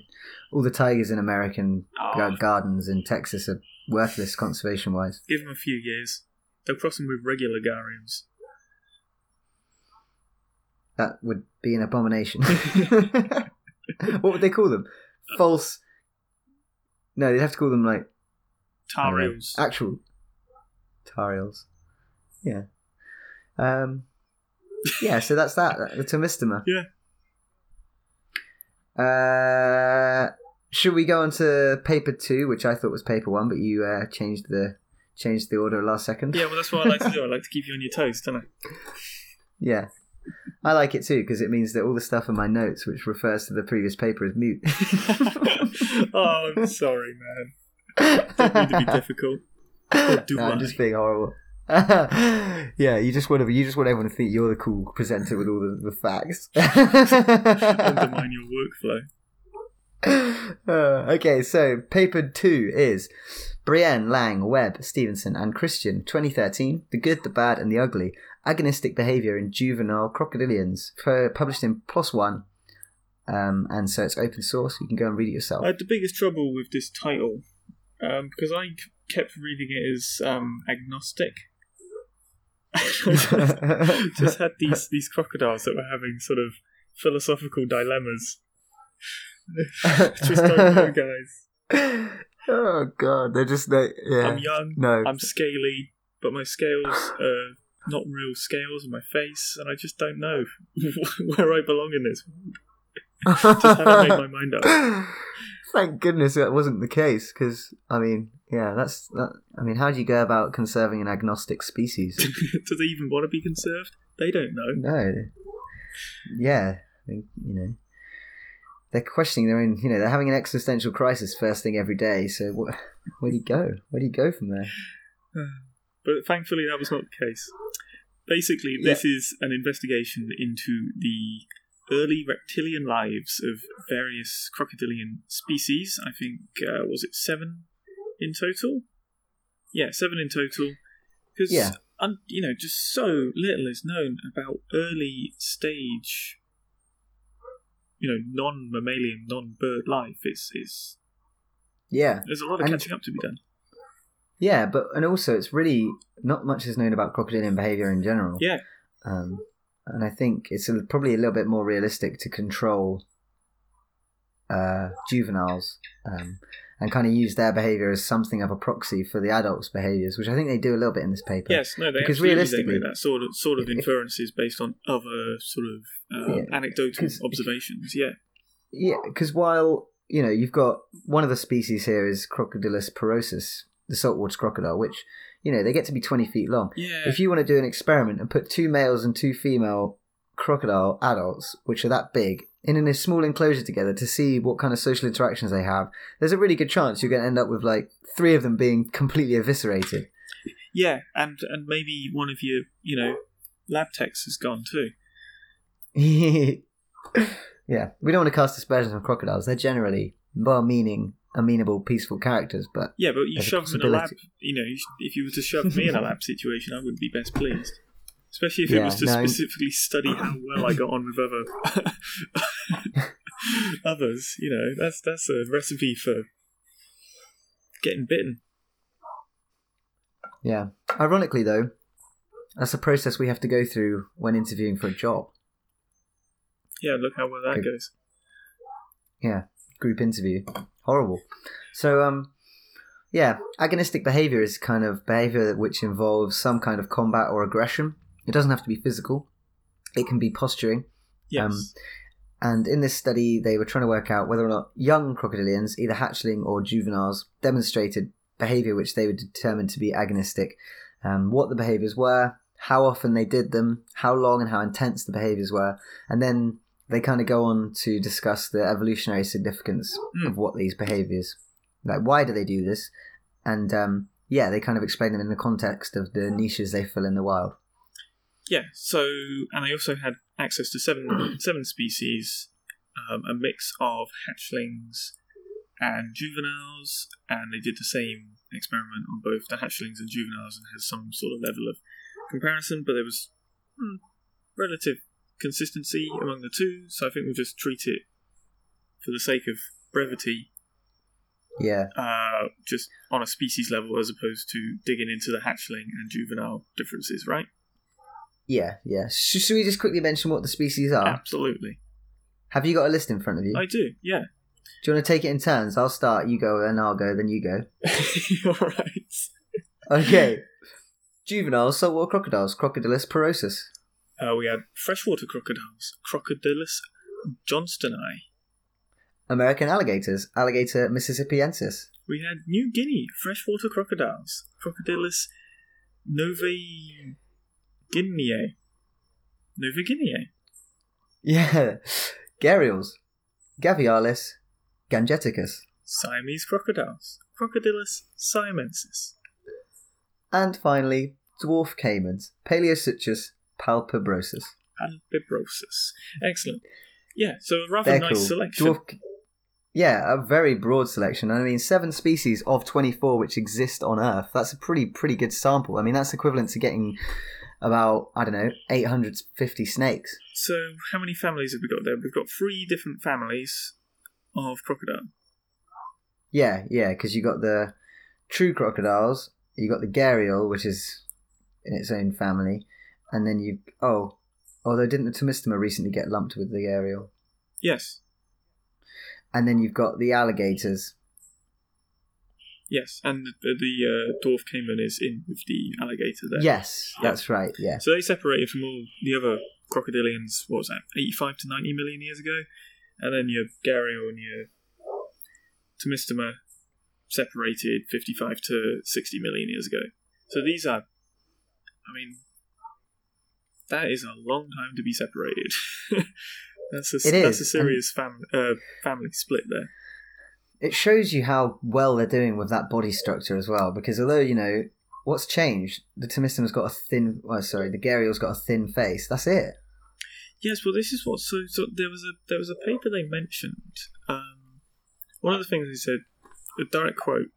all the tigers in American Oh. gardens in Texas are worthless conservation wise. Give them a few years. They'll cross them with regular gharials. That would be an abomination. what would they call them? False. No, they'd have to call them like I don't know, Tarios. actual tarials. Yeah. Um. Yeah. So that's that. The Tomistoma. Yeah. Uh, should we go on to paper two, which I thought was paper one, but you uh, changed the changed the order last second. Yeah, well, that's what I like to do. I like to keep you on your toes, don't I? Yeah. I like it too because it means that all the stuff in my notes, which refers to the previous paper, is mute. Oh, I'm sorry, man. Don't mean to be difficult. Or do No, I'm just being horrible. yeah, you just want to, you just want everyone to think you're the cool presenter with all the, the facts. Undermine your workflow. Uh, okay, so paper two is Brien, Lang, Webb, Stevenson, and Christian, 2013, The Good, the Bad, and the Ugly, Agonistic Behaviour in Juvenile Crocodilians, published in ONE. Um, and so it's open source, you can go and read it yourself. I had the biggest trouble with this title um, because I kept reading it as um, agnostic. just had these these crocodiles that were having sort of philosophical dilemmas. just don't know, guys. oh god, they're just they yeah. I'm young. no. I'm scaly, but my scales are not real scales on my face, and I just don't know where I belong in this. Just haven't made my mind up. Thank goodness that wasn't the case, because I mean, yeah, that's that. I mean, how do you go about conserving an agnostic species? Do they even want to be conserved? They don't know. no, yeah, I think, you know, they're questioning their own. You know, they're having an existential crisis first thing every day. So wh- where do you go? Where do you go from there? But thankfully, that was not the case. Basically, this is an investigation into the early reptilian lives of various crocodilian species. I think, uh, was it seven in total? Yeah, seven in total. Because, Yeah. un- you know, just so little is known about early stage, you know, non mammalian, non bird life. It's, it's, Yeah, there's a lot of And- catching up to be done. yeah, but and also it's really not much is known about crocodilian behavior in general. Yeah. Um, and I think it's a, probably a little bit more realistic to control uh, juveniles um, and kind of use their behavior as something of a proxy for the adults' behaviors, which I think they do a little bit in this paper. Yes, no, they Because realistically- that sort of sort of if- inferences based on other sort of uh, Yeah, anecdotal observations. Yeah, Yeah, because while you know you've got one of the species here is Crocodylus porosus, the saltwater crocodile, which you know they get to be twenty feet long. yeah, If you want to do an experiment and put two males and two female crocodile adults, which are that big, in a small enclosure together to see what kind of social interactions they have, there's a really good chance you're going to end up with like three of them being completely eviscerated. yeah, and and maybe one of your you know lab techs has gone too. yeah, we don't want to cast aspersions on crocodiles. They're generally well-meaning, amenable, peaceful characters, but Yeah, but you shove them in a lab. You know, if you were to shove me in a lab situation, I wouldn't be best pleased. Especially if it was to no. specifically study how well I got on with other others. You know, that's that's a recipe for getting bitten. Yeah. Ironically, though, that's a process we have to go through when interviewing for a job. Yeah, look how well that goes. Yeah, group interview. Horrible. So, um, Yeah, agonistic behavior is kind of behavior which involves some kind of combat or aggression. It doesn't have to be physical. It can be posturing. Yes. Um, And in this study, they were trying to work out whether or not young crocodilians, either hatchling or juveniles, demonstrated behavior which they would determine to be agonistic, um, what the behaviors were, how often they did them, how long and how intense the behaviors were, and then they kind of go on to discuss the evolutionary significance Mm. of what these behaviors, like why do they do this, and um, yeah, they kind of explain them in the context of the niches they fill in the wild. Yeah. So, and they also had access to seven seven species, um, a mix of hatchlings and juveniles, and they did the same experiment on both the hatchlings and juveniles, and had some sort of level of comparison. But there was hmm, relative consistency among the two, so I think we'll just treat it for the sake of brevity, Yeah, uh, just on a species level, as opposed to digging into the hatchling and juvenile differences, right? yeah, yeah. Sh- should we just quickly mention what the species are? Absolutely. Have you got a list in front of you? I do, yeah. Do you want to take it in turns? I'll start, you go, and I'll go, then you go. All right. Okay. Juvenile saltwater crocodiles, Crocodylus porosus. Uh, we had freshwater crocodiles, Crocodylus johnstoni. American alligators, Alligator mississippiensis. We had New Guinea freshwater crocodiles, Crocodylus novae guinea. Nova Guinea. Yeah. Gharials, Gavialis, Gangeticus. Siamese crocodiles, Crocodylus siamensis. And finally, dwarf caimans, Paleosuchus palpebrosus. Palpebrosus. Excellent. Yeah, so a rather They're nice cool. selection. Dwarf... Yeah, a very broad selection. I mean, seven species of 24 which exist on Earth. That's a pretty, pretty good sample. I mean, that's equivalent to getting about, I don't know, 850 snakes. So, how many families have we got there? We've got three different families of crocodile. Yeah, yeah, because you got the true crocodiles, you got the gharial, which is in its own family, and then you oh, although didn't the Tomistoma recently get lumped with the gharial? Yes, And then you've got the alligators. yes, and the, the uh, dwarf caiman is in with the alligator there. Yes, that's right. Yeah, So they separated from all the other crocodilians. What was that? Eighty-five to ninety million years ago, and then your gharial and your Tomistoma separated fifty-five to sixty million years ago. So these are, I mean, that is a long time to be separated. that's a It that's is, a serious fam- uh, family split there. it shows you how well they're doing with that body structure as well. Because although you know what's changed, the Tomistoma's got a thin. Well, sorry, the gharial's got a thin face. That's it. Yes, well, this is what. So, so there was a there was a paper they mentioned. Um, one of the things they said, a direct quote: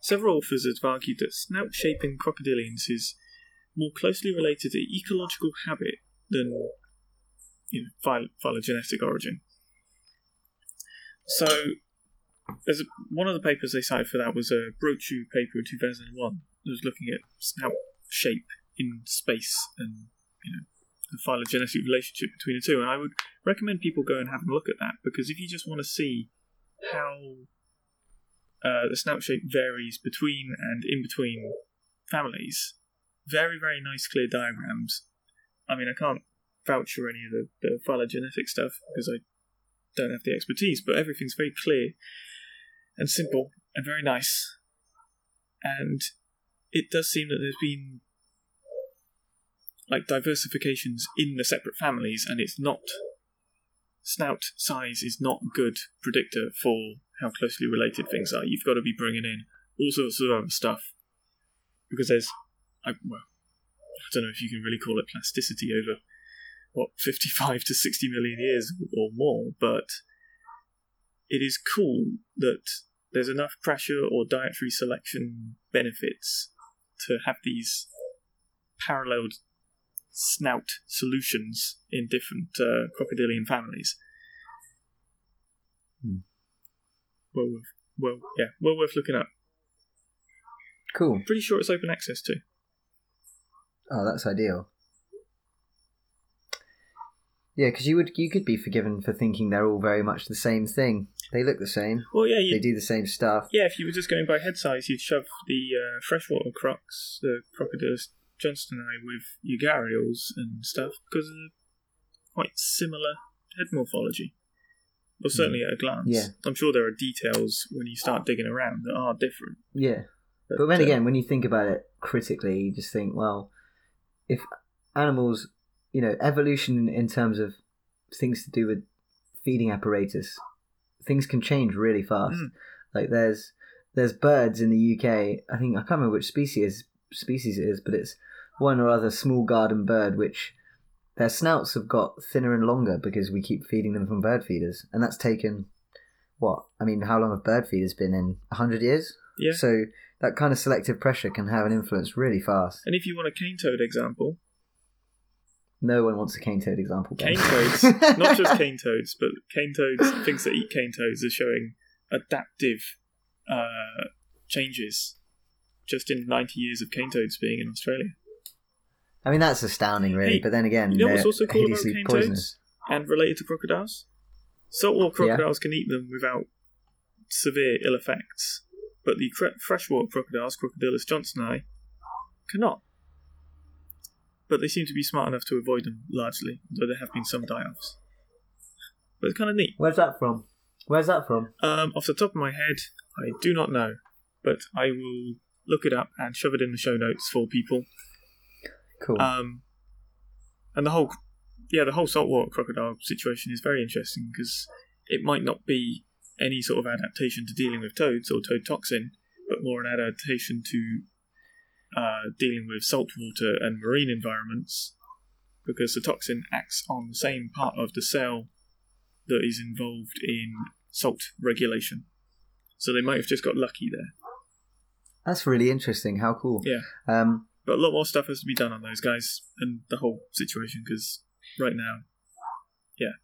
Several authors have argued that snout shaping crocodilians is more closely related to ecological habit than you know phylogenetic origin. So, there's a, one of the papers they cited for that was a Brochu paper in 2001 that was looking at snout shape in space and you know the phylogenetic relationship between the two. And I would recommend people go and have a look at that because if you just want to see how uh, the snout shape varies between and in between families, very, very nice, clear diagrams. I mean, I can't vouch for any of the, the phylogenetic stuff because I don't have the expertise, but everything's very clear and simple and very nice. And it does seem that there's been like diversifications in the separate families, and it's not snout size is not a good predictor for how closely related things are. You've got to be bringing in all sorts of other stuff because there's, I, well, I don't know if you can really call it plasticity over what 55 to 60 million years or more, but it is cool that there's enough pressure or dietary selection benefits to have these paralleled snout solutions in different uh, crocodilian families. Hmm. Well worth, well, yeah, well worth looking up. Cool. I'm Pretty sure it's open access too. Oh, that's ideal. Yeah, because you would you could be forgiven for thinking they're all very much the same thing. They look the same. Well, yeah, They do the same stuff. yeah. If you were just going by head size, you'd shove the uh, freshwater crocs, the crocodylus johnstonii, with your gharials and stuff because they're quite similar head morphology. Well, certainly at a glance. Yeah. I'm sure there are details when you start digging around that are different. Yeah. But then uh, again, when you think about it critically, you just think, well, if animals, you know, evolution in, terms of things to do with feeding apparatus, things can change really fast. Mm. Like there's there's birds in the UK. I think I can't remember which species species it is, but it's one or other small garden bird which their snouts have got thinner and longer because we keep feeding them from bird feeders, and that's taken what? I mean, how long have bird feeders been in? hundred years. Yeah. So that kind of selective pressure can have an influence really fast. And if you want a cane toad example, No one wants a cane toad example. Cane toads, not just cane toads, but cane toads, things that eat cane toads are showing adaptive uh, changes just in 90 years of cane toads being in Australia. I mean, that's astounding, really. Hey, but then again, you know what's also cool about cane poisonous. And related to crocodiles, saltwater crocodiles can eat them without severe ill effects, but the cre- freshwater crocodiles, Crocodylus johnsoni, cannot. But they seem to be smart enough to avoid them largely, though there have been some die-offs. But it's kind of neat. Where's that from? Where's that from? Um, off the top of my head, I do not know, but I will look it up and shove it in the show notes for people. Cool. Um, and the whole, yeah, the whole saltwater crocodile situation is very interesting because it might not be any sort of adaptation to dealing with toads or toad toxin, but more an adaptation to uh, dealing with saltwater and marine environments because the toxin acts on the same part of the cell that is involved in salt regulation. So they might have just got lucky there. That's really interesting. How cool. Yeah. Um, But a lot more stuff has to be done on those guys and the whole situation because right now, yeah,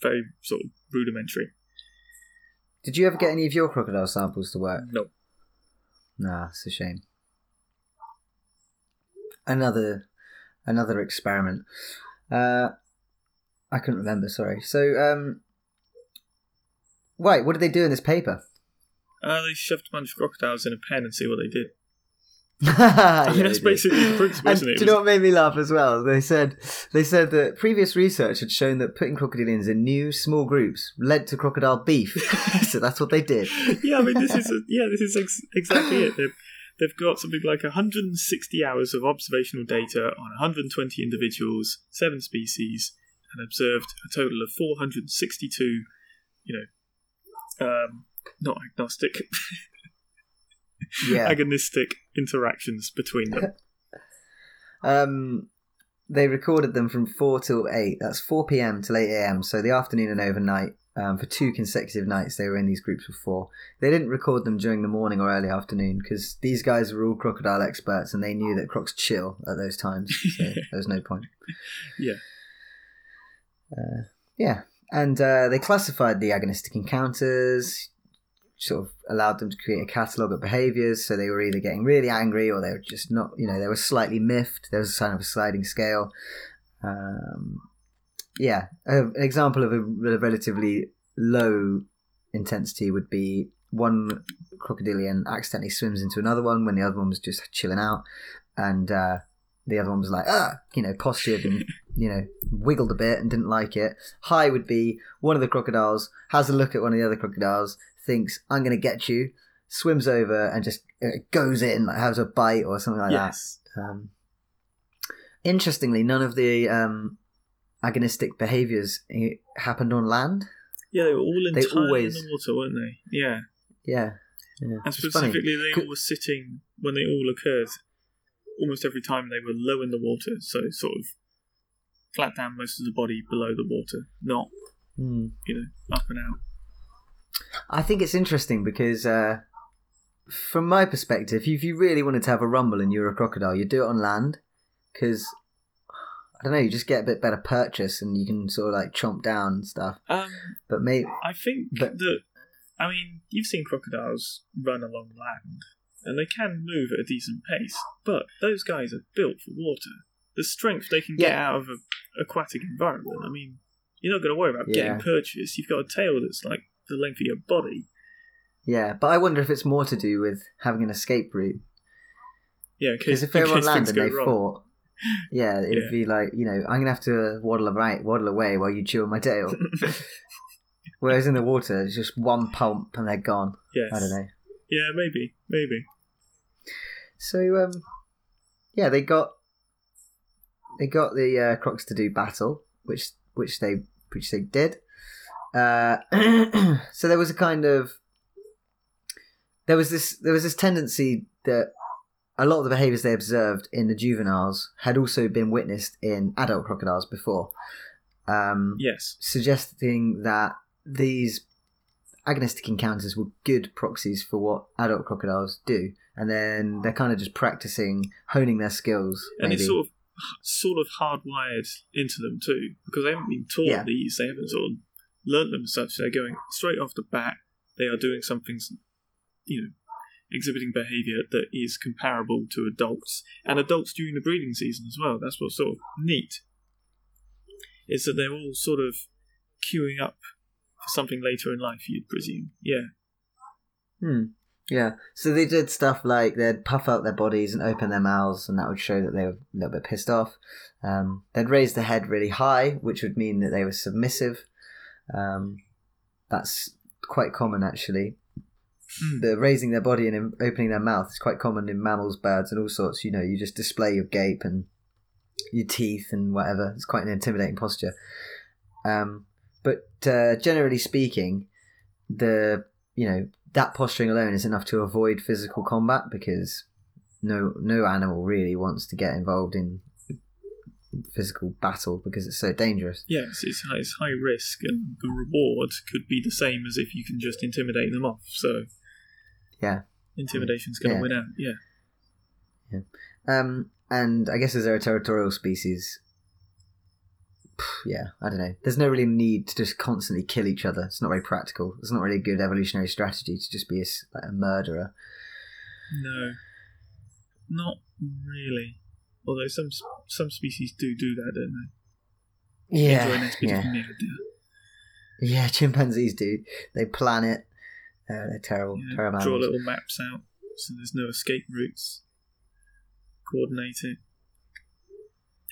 very sort of rudimentary. Did you ever get any of your crocodile samples to work? No, Nah, it's a shame. Another, another experiment. Uh, I couldn't remember. Sorry. So, um, wait, what did they do in this paper? uh, they shoved a bunch of crocodiles in a pen and see what they did. I mean, that's basically the principle, isn't? Do you know what made me laugh as well? They said they said that previous research had shown that putting crocodilians in new small groups led to crocodile beef. so that's what they did. yeah, I mean, this is a, yeah, this is ex- exactly it. They've, they've got something like 160 hours of observational data on 120 individuals, seven species, and observed a total of 462. You know, um, not agnostic, Yeah. agonistic interactions between them. Um, they recorded them from four till eight. That's four p.m. till eight a.m. So the afternoon and overnight. Um, for two consecutive nights, they were in these groups before. They didn't record them during the morning or early afternoon because these guys were all crocodile experts and they knew that crocs chill at those times. So there was no point. Yeah. Uh, yeah, and uh, they classified the agonistic encounters, sort of allowed them to create a catalogue of behaviours. So they were either getting really angry or they were just not, you know, they were slightly miffed. There was a sign of a sliding scale. Um, yeah, an example of a, a relatively low intensity would be one crocodilian accidentally swims into another one when the other one was just chilling out, and uh, the other one was like, ah, you know, postured and you know, wiggled a bit and didn't like it. High would be one of the crocodiles has a look at one of the other crocodiles, thinks, I'm going to get you, swims over and just uh, goes in, like has a bite or something like yes. that. Um, interestingly, none of the um, agonistic behaviours eh, happened on land. Yeah, they were all They entirely always- in the water, weren't they? Yeah. Yeah. yeah. And specifically, they all were sitting when they all occurred. Almost every time they were low in the water, so sort of flat down most of the body below the water, not Hmm. you know up and out. I think it's interesting because, uh, from my perspective, if you really wanted to have a rumble and you're a crocodile, you'd do it on land because I don't know, you just get a bit better purchase and you can sort of like chomp down and stuff. Um, But maybe I think But- that I mean you've seen crocodiles run along land, and they can move at a decent pace, but those guys are built for water. The strength they can get Yeah. out of an aquatic environment. I mean, you're not going to worry about Yeah. getting purchase. You've got a tail that's like the length of your body. Yeah, but I wonder if it's more to do with having an escape route. Yeah, Because if they were on land and they wrong. fought, yeah, it'd Yeah. be like you know I'm gonna have to waddle away, waddle away while you chew on my tail. Whereas in the water, it's just one pump and they're gone. yes. I don't know. Yeah, maybe, maybe. So um, yeah, they got they got the uh, crocs to do battle, which which they which they did. Uh, so there was a kind of there was this there was this tendency that a lot of the behaviours they observed in the juveniles had also been witnessed in adult crocodiles before, um, Yes. suggesting that these agonistic encounters were good proxies for what adult crocodiles do, and then they're kind of just practicing honing their skills. and maybe. it's sort of sort of hardwired into them too because they haven't been taught Yeah. these they haven't sort of learnt them such they're going straight off the bat they are doing something you know exhibiting behavior that is comparable to adults and adults during the breeding season as well that's what's sort of neat is that they're all sort of queuing up for something later in life you'd presume yeah Hmm. Yeah. So they did stuff like they'd puff out their bodies and open their mouths, and that would show that they were a little bit pissed off. Um, they'd raise the head really high, which would mean that they were submissive. Um, that's quite common, actually. Hmm. The raising their body and opening their mouth is quite common in mammals, birds, and all sorts. You know, you just display your gape and your teeth and whatever. It's quite an intimidating posture. Um, but uh, generally speaking, the you know that posturing alone is enough to avoid physical combat because no no animal really wants to get involved in physical battle because it's so dangerous. Yes, it's high, it's high risk, and the reward could be the same as if you can just intimidate them off. So, Yeah. intimidation's going to Yeah. win out. Yeah, Um, and I guess as they're a territorial species, yeah, I don't know. There's no really need to just constantly kill each other. It's not very practical. It's not really a good evolutionary strategy to just be a, like a murderer. no, not really. Although some some species do do that, don't they? Yeah, yeah, yeah. Chimpanzees do. They plan it. Uh, they're terrible, Yeah, terrible draw animals. little maps out so there's no escape routes. Coordinate it.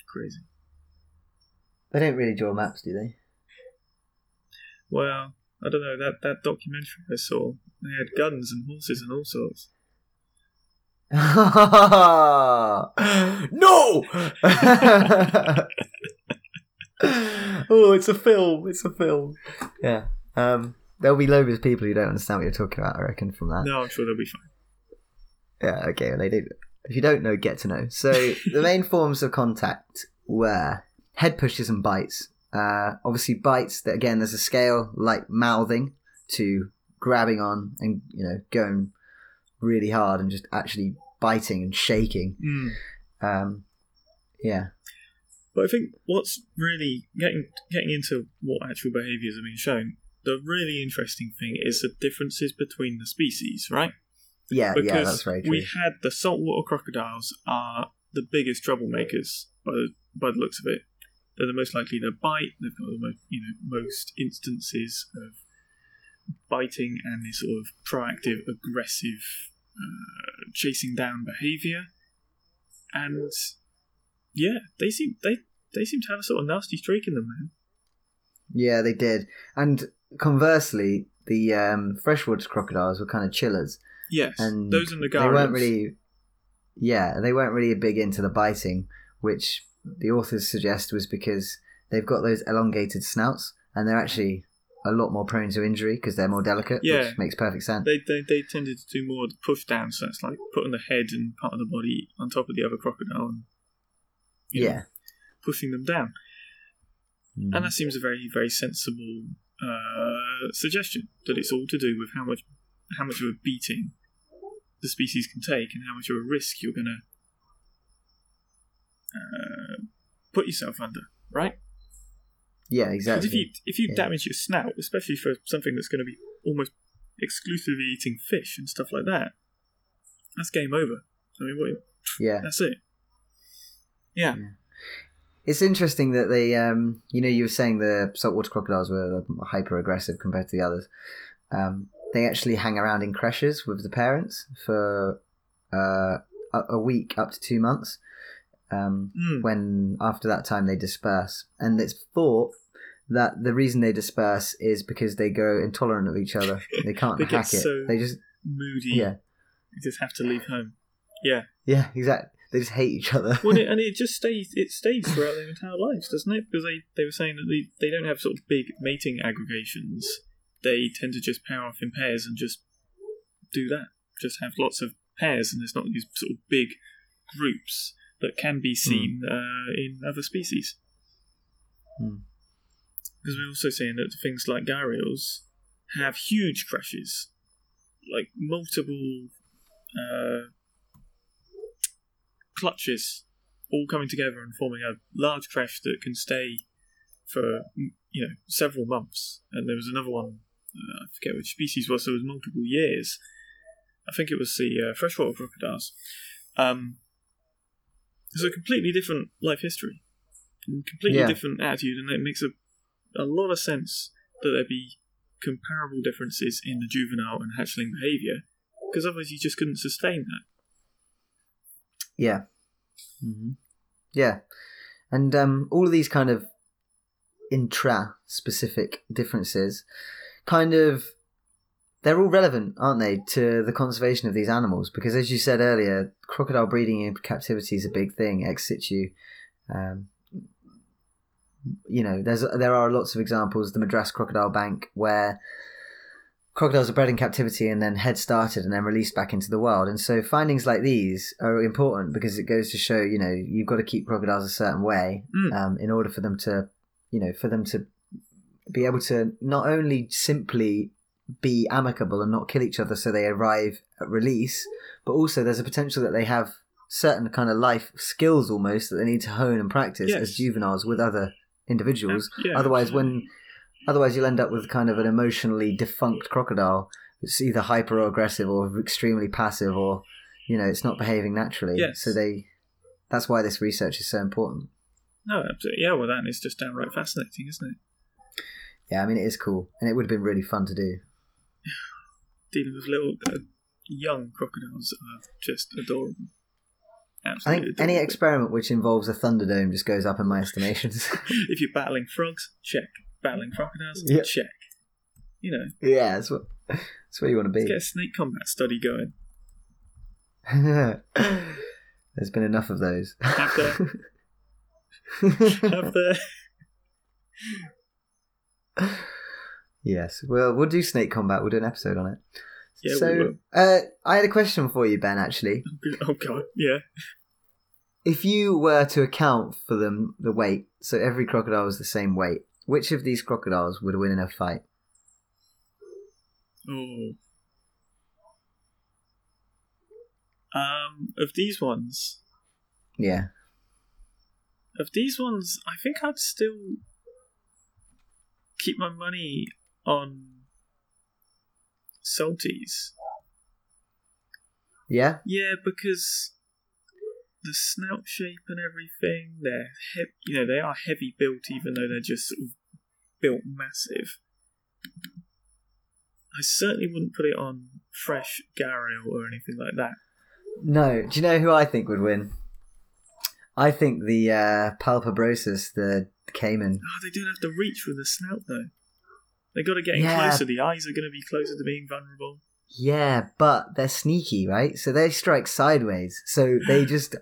Crazy. They don't really draw maps, do they? Well, I don't know that that documentary I saw. They had guns and horses and all sorts. No! oh, it's a film. It's a film. Yeah. Um, there'll be loads of people who don't understand what you're talking about, I reckon, from that. No, I'm sure they'll be fine. Yeah, okay, well, they do. If you don't know, get to know. So, the main forms of contact were head pushes and bites. Uh, obviously, bites, that again, there's a scale like mouthing to grabbing on and, you know, going really hard and just actually biting and shaking. Mm. Um, yeah. But I think what's really getting getting into what actual behaviours are being shown. The really interesting thing is the differences between the species, right? Yeah, Because yeah, that's very true. we had the saltwater crocodiles are the biggest troublemakers by the, by the looks of it. They're the most likely to bite. They've got the most, you know, most instances of biting and this sort of proactive, aggressive, uh, chasing down behaviour. And yeah, they seem they they seem to have a sort of nasty streak in them, man. Yeah, they did. And conversely, the um, freshwater crocodiles were kind of chillers. Yes, and those and the they weren't really yeah they weren't really a big into the biting which the authors suggest was because they've got those elongated snouts and they're actually a lot more prone to injury because they're more delicate Yeah. which makes perfect sense They, they they tended to do more of the push down, so it's like putting the head and part of the body on top of the other crocodile and you know, yeah pushing them down. Mm. And that seems a very very sensible uh, suggestion that it's all to do with how much how much of a beating the species can take and how much of a risk you're going to uh, put yourself under, right? Yeah exactly Because if you if you Yeah. damage your snout, especially for something that's going to be almost exclusively eating fish and stuff like that, that's game over. I mean, what, yeah that's it. Yeah. it's interesting that they, um, you know, you were saying the saltwater crocodiles were hyper aggressive compared to the others. Um, they actually hang around in creches with the parents for uh, a, a week up to two months. Um, Mm. when after that time they disperse, and it's thought that the reason they disperse is because they grow intolerant of each other. They can't They hack it. so- They just Moody. yeah, they just have to leave home. Yeah. yeah, exactly. They just hate each other. Well, and it just stays. It stays throughout their entire lives, doesn't it? Because they, they were saying that they, they don't have sort of big mating aggregations. They tend to just pair off in pairs and just do that. Just have lots of pairs, and there's not these sort of big groups that can be seen uh, in other species. Hmm. Because we're also seeing that things like gharials have huge creches, like multiple uh, clutches all coming together and forming a large creche that can stay for mm, you know several months. And there was another one, uh, I forget which species was. There was multiple years. I think it was the uh, freshwater crocodiles. Um, it's a completely different life history, and completely Yeah. different attitude, and it makes a a lot of sense that there be comparable differences in the juvenile and hatchling behaviour, because otherwise you just couldn't sustain that. Yeah. hmm Yeah. And um, all of these kind of intra specific differences kind of they're all relevant, aren't they, to the conservation of these animals? Because as you said earlier, crocodile breeding in captivity is a big thing, ex situ. Um, you know, there's there are lots of examples. The Madras Crocodile Bank, where crocodiles are bred in captivity and then head started and then released back into the wild. And so findings like these are important because it goes to show, you know, you've got to keep crocodiles a certain way Mm. um, in order for them to, you know, for them to be able to not only simply be amicable and not kill each other so they arrive at release, but also there's a potential that they have certain kind of life skills almost that they need to hone and practice Yes. as juveniles with other individuals. Yeah, Otherwise, absolutely. when otherwise you'll end up with kind of an emotionally defunct crocodile. It's either hyper aggressive or extremely passive, or you know, it's not behaving naturally. Yes. So they, that's why this research is so important. No, absolutely. Yeah, well, that is just downright fascinating, isn't it? Yeah, I mean, it is cool, and it would have been really fun to do. Dealing with little uh, young crocodiles are just adorable. I Absolutely. think any experiment which involves a thunderdome just goes up in my estimations. if you're battling frogs, check. Battling crocodiles, Yep. check. You know, yeah, that's what that's where you want to let's be. get a snake combat study going. There's been enough of those. Have there? Have there? Yes, well, we'll do snake combat. We'll do an episode on it. Yeah, we so, will. uh, I had a question for you, Ben. Actually, Oh god, yeah. if you were to account for them, the weight, so every crocodile is the same weight, which of these crocodiles would win in a fight? Oh. Um, of these ones, Yeah, of these ones, I think I'd still keep my money on salties. yeah, Yeah, because the snout shape and everything, they're he- you know they are heavy built, even though they're just sort of built massive. I certainly wouldn't put it on fresh gharial or anything like that. No, do you know who I think would win? I think the uh, Palpebrosus, the caiman. Oh, they don't have to reach with the snout though. They got to get in Yeah. closer. The eyes are going to be closer to being vulnerable. Yeah, but they're sneaky, right? So they strike sideways. So they just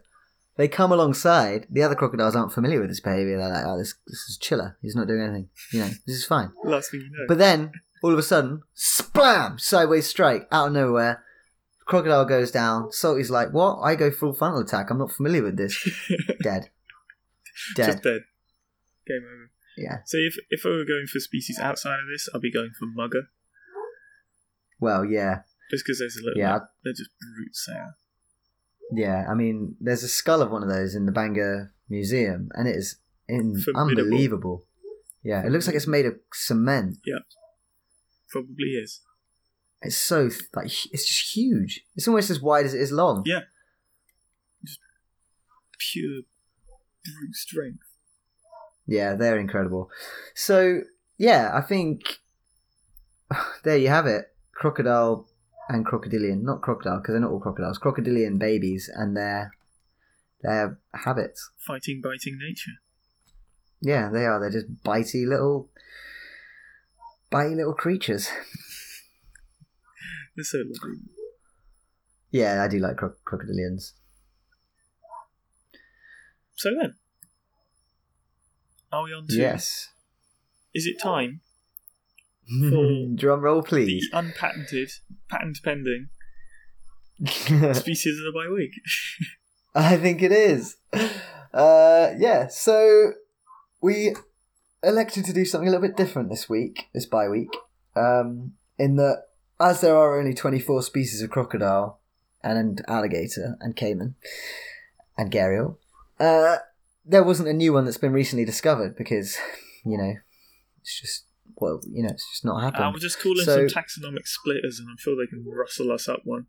they come alongside. The other crocodiles aren't familiar with this behavior. They're like, "Oh, this this is chiller. He's not doing anything. You know, this is fine." Last thing you know. But then all of a sudden, splam! Sideways strike out of nowhere. Crocodile goes down. Salty's like, "What? I go full frontal attack. I'm not familiar with this." Dead. Dead. Just dead. Game over. Yeah. So if if I were going for species outside of this, I'd be going for mugger, Well, yeah, just because there's a little. yeah, They're just brutes there. yeah. I mean, there's a skull of one of those in the Bangor Museum, and it is in unbelievable. Yeah, it looks like it's made of cement. Yeah, probably is. It's so th- like it's just huge. It's almost as wide as it is long. Yeah. Just pure brute strength. Yeah, they're incredible. So yeah, I think there you have it. Crocodile and crocodilian, not crocodile because they're not all crocodiles. Crocodilian babies and their their habits. Fighting, biting nature. Yeah, they are. They're just bitey little, bitey little creatures. They're so lovely. Yeah, I do like cro- crocodilians. So then, are we on to? Yes. Is it time? Drum roll, The please. unpatented, patent pending species of the bye week. I think it is. Uh, yeah, so we elected to do something a little bit different this week, this bye week, um, in that as there are only 24 species of crocodile and alligator and caiman and gharial, uh, there wasn't a new one that's been recently discovered because, you know, it's just, well, you know, it's just not happened. I will just call in So- some taxonomic splitters, and I'm sure they can rustle us up one.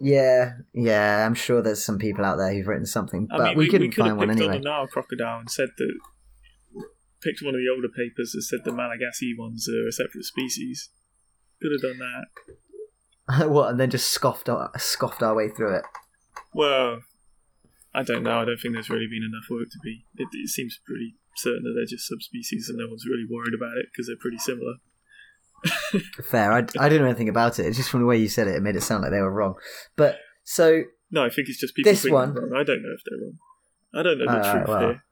Yeah, yeah, I'm sure there's some people out there who've written something, I but mean, we, we, couldn't we could have find one on anyway. the Nile crocodile and said that picked one of the older papers that said the Malagasy ones are a separate species. Could have done that. what, and then just scoffed our, scoffed our way through it. Well, I don't know. I don't think there's really been enough work to be. It, it seems pretty certain that they're just subspecies, and no one's really worried about it because they're pretty similar. Fair. I, I don't know anything about it. Just from the way you said it, it made it sound like they were wrong. But so No, I think it's just people This one- wrong. I don't know if they're wrong. I don't know the Alright, truth well. here.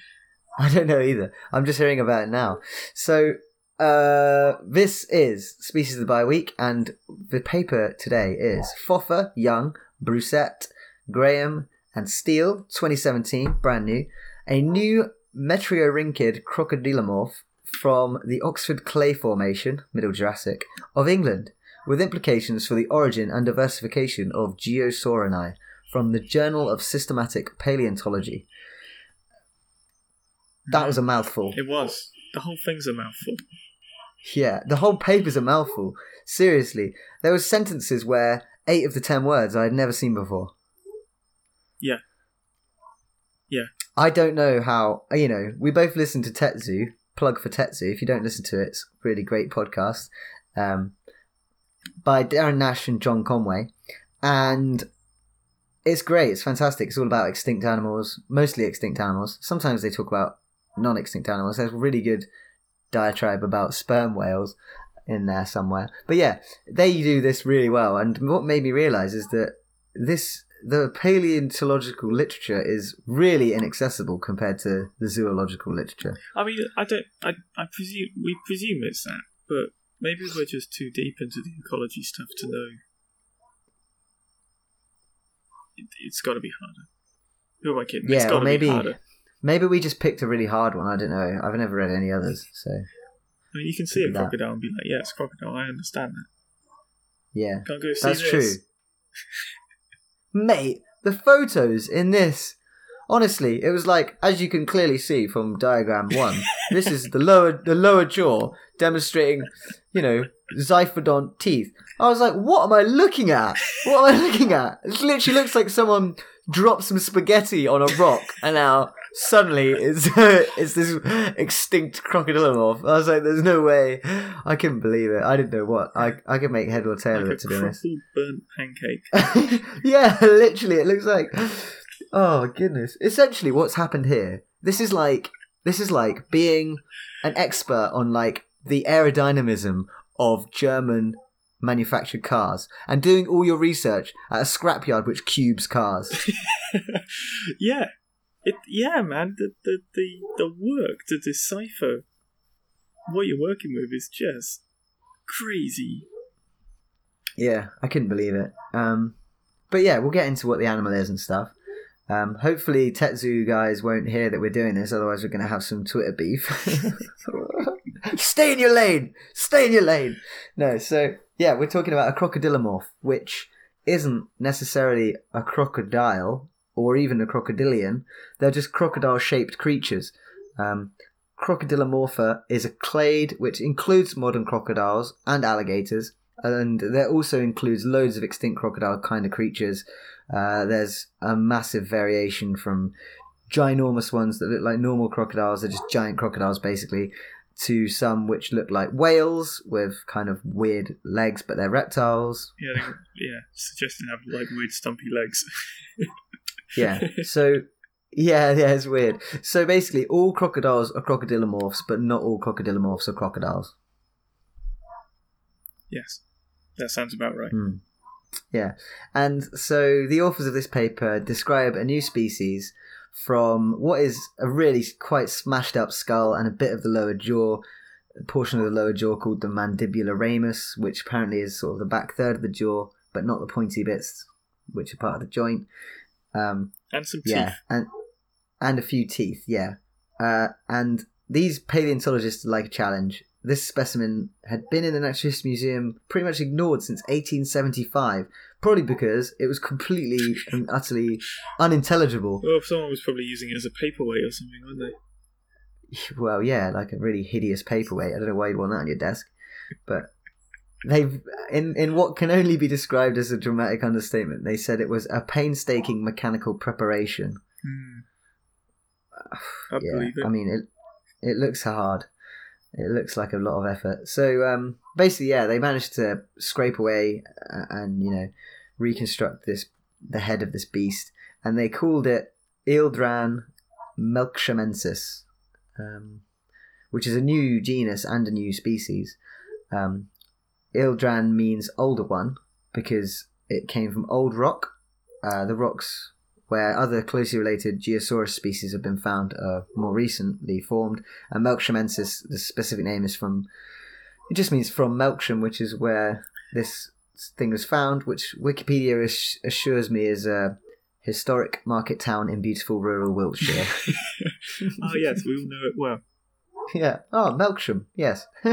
I don't know either. I'm just hearing about it now. So uh, this is Species of the Bye Week, and the paper today is Foffa, Young, Brusatte, Graham, and Steele, 2017, brand new. A new Metriorhynchid crocodilomorph from the Oxford Clay Formation, Middle Jurassic, of England, with implications for the origin and diversification of Geosaurini from the Journal of Systematic Paleontology. That was a mouthful. It was. The whole thing's a mouthful. Yeah, the whole paper's a mouthful. Seriously, there were sentences where eight of the ten words I had never seen before. Yeah. I don't know how. You know, we both listen to TetZoo. Plug for TetZoo. If you don't listen to it, it's really great podcast um, by Darren Naish and John Conway, and it's great. It's fantastic. It's all about extinct animals, mostly extinct animals. Sometimes they talk about non-extinct animals. There's a really good diatribe about sperm whales in there somewhere. But yeah, they do this really well. And what made me realize is that this the paleontological literature is really inaccessible compared to the zoological literature. I mean, I don't. I, I presume we presume it's that, but maybe we're just too deep into the ecology stuff to know. It, it's got to be harder. Who am I kidding? Yeah, or maybe be harder. maybe we just picked a really hard one. I don't know. I've never read any others, so I mean, you can see a be that. crocodile and be like, "Yeah, it's a crocodile. I understand that." yeah. Can't go see That's this. true. Mate, the photos in this. Honestly, it was like, as you can clearly see from diagram one, this is the lower the lower jaw demonstrating, you know, ziphodont teeth. I was like, what am I looking at? What am I looking at? It literally looks like someone dropped some spaghetti on a rock, and now suddenly it's it's this extinct crocodilomorph. I was like, there's no way. I couldn't believe it. I didn't know what. I I could make head or tail of Like a it to be honest. burnt pancake. yeah, literally, it looks like. Oh goodness! Essentially, what's happened here? This is like this is like being an expert on like the aerodynamism of German manufactured cars and doing all your research at a scrapyard which cubes cars. yeah, it. Yeah, man. The the the the work to decipher what you're working with is just crazy. yeah, I couldn't believe it. Um, but yeah, we'll get into what the animal is and stuff. Um, hopefully, TetZoo guys won't hear that we're doing this, otherwise, we're going to have some Twitter beef. Stay in your lane! Stay in your lane! No, so yeah, we're talking about a crocodilomorph, which isn't necessarily a crocodile or even a crocodilian. They're just crocodile shaped creatures. Um, Crocodilomorpha is a clade which includes modern crocodiles and alligators, and there also includes loads of extinct crocodile kind of creatures. Uh, there's a massive variation from ginormous ones that look like normal crocodiles. They're just giant crocodiles, basically. To some which look like whales with kind of weird legs, but they're reptiles. Yeah, yeah. Suggesting have like weird stumpy legs. Yeah. So, yeah, yeah, it's weird. So basically, all crocodiles are crocodilomorphs, but not all crocodilomorphs are crocodiles. yes, that sounds about right. Hmm. Yeah. And so the authors of this paper describe a new species from what is a really quite smashed up skull and a bit of the lower jaw, a portion of the lower jaw called the mandibular ramus, which apparently is sort of the back third of the jaw, but not the pointy bits, which are part of the joint. Um, And some teeth. and and a few teeth. Yeah, uh, and these paleontologists like a challenge. This specimen had been in the Natural History Museum pretty much ignored since 1875, probably because it was completely and utterly unintelligible. Well, someone was probably using it as a paperweight or something, weren't they? Well, yeah, like a really hideous paperweight. I don't know why you'd want that on your desk, but they've in in what can only be described as a dramatic understatement. They said it was a painstaking mechanical preparation. Hmm. I yeah, believe it. I mean it. It looks hard. It looks like a lot of effort. So um, basically, yeah, they managed to scrape away uh, and you know reconstruct this the head of this beast, and they called it Ieldraan melkshamensis, um, which is a new genus and a new species. Um, Ieldraan means older one because it came from old rock. Uh, the rocks where other closely related Geosaurus species have been found are more recently formed. And Melkshamensis, the specific name is from, it just means from Melksham, which is where this thing was found, which Wikipedia ass- assures me is a historic market town in beautiful rural Wiltshire. oh yes, we all know it well. yeah. Oh, Melksham, yes.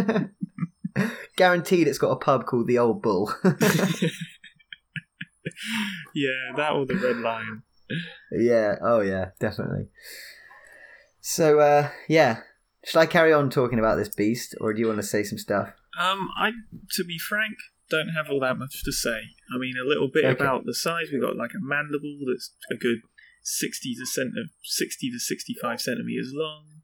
Guaranteed it's got a pub called the Old Bull. Yeah, that or the Red Lion. Yeah. Oh, yeah. Definitely. So, uh, yeah. Should I carry on talking about this beast, or do you want to say some stuff? Um, I, to be frank, don't have all that much to say. I mean, a little bit Okay. about the size. We've got like a mandible that's a good sixty to cent- sixty to sixty-five centimeters long.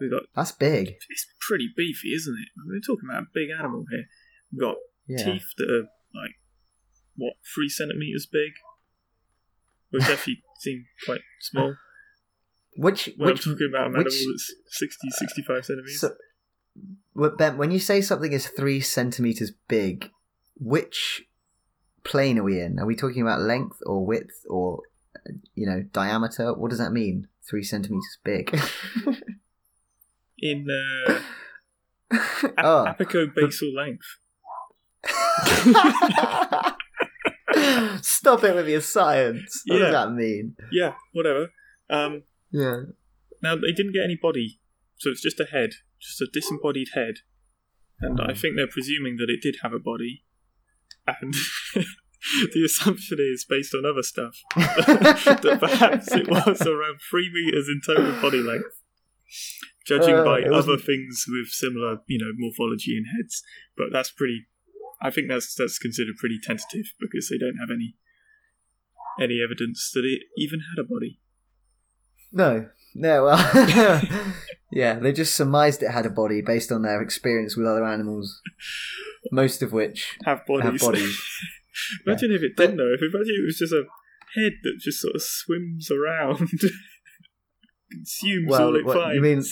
We've got That's big. it's pretty beefy, isn't it? We're talking about a big animal here. We've got Yeah. teeth that are like what three centimeters big, which actually seem quite small. Which When which I'm talking about a mandible which- that's 60, uh, 65 centimeters. so, well, Ben, when you say something is three centimeters big, which plane are we in? Are we talking about length or width or uh, you know diameter? What does that mean? Three centimeters big. in uh, ap- oh. apicobasal length. Stop it with your science. What Yeah. does that mean? Yeah, whatever. Um, Yeah. now they didn't get any body, so it's just a head, just a disembodied head, and I think they're presuming that it did have a body, and the assumption is based on other stuff that perhaps it was around three meters in total body length, judging Uh, by other things with similar, you know, morphology in heads. But that's pretty. I think that's that's considered pretty tentative because they don't have any any evidence that it even had a body. No. No, well, yeah, they just surmised it had a body based on their experience with other animals, most of which Have bodies. have bodies. imagine if it didn't though. If imagine it was just a head that just sort of swims around, consumes all it what, finds. you mean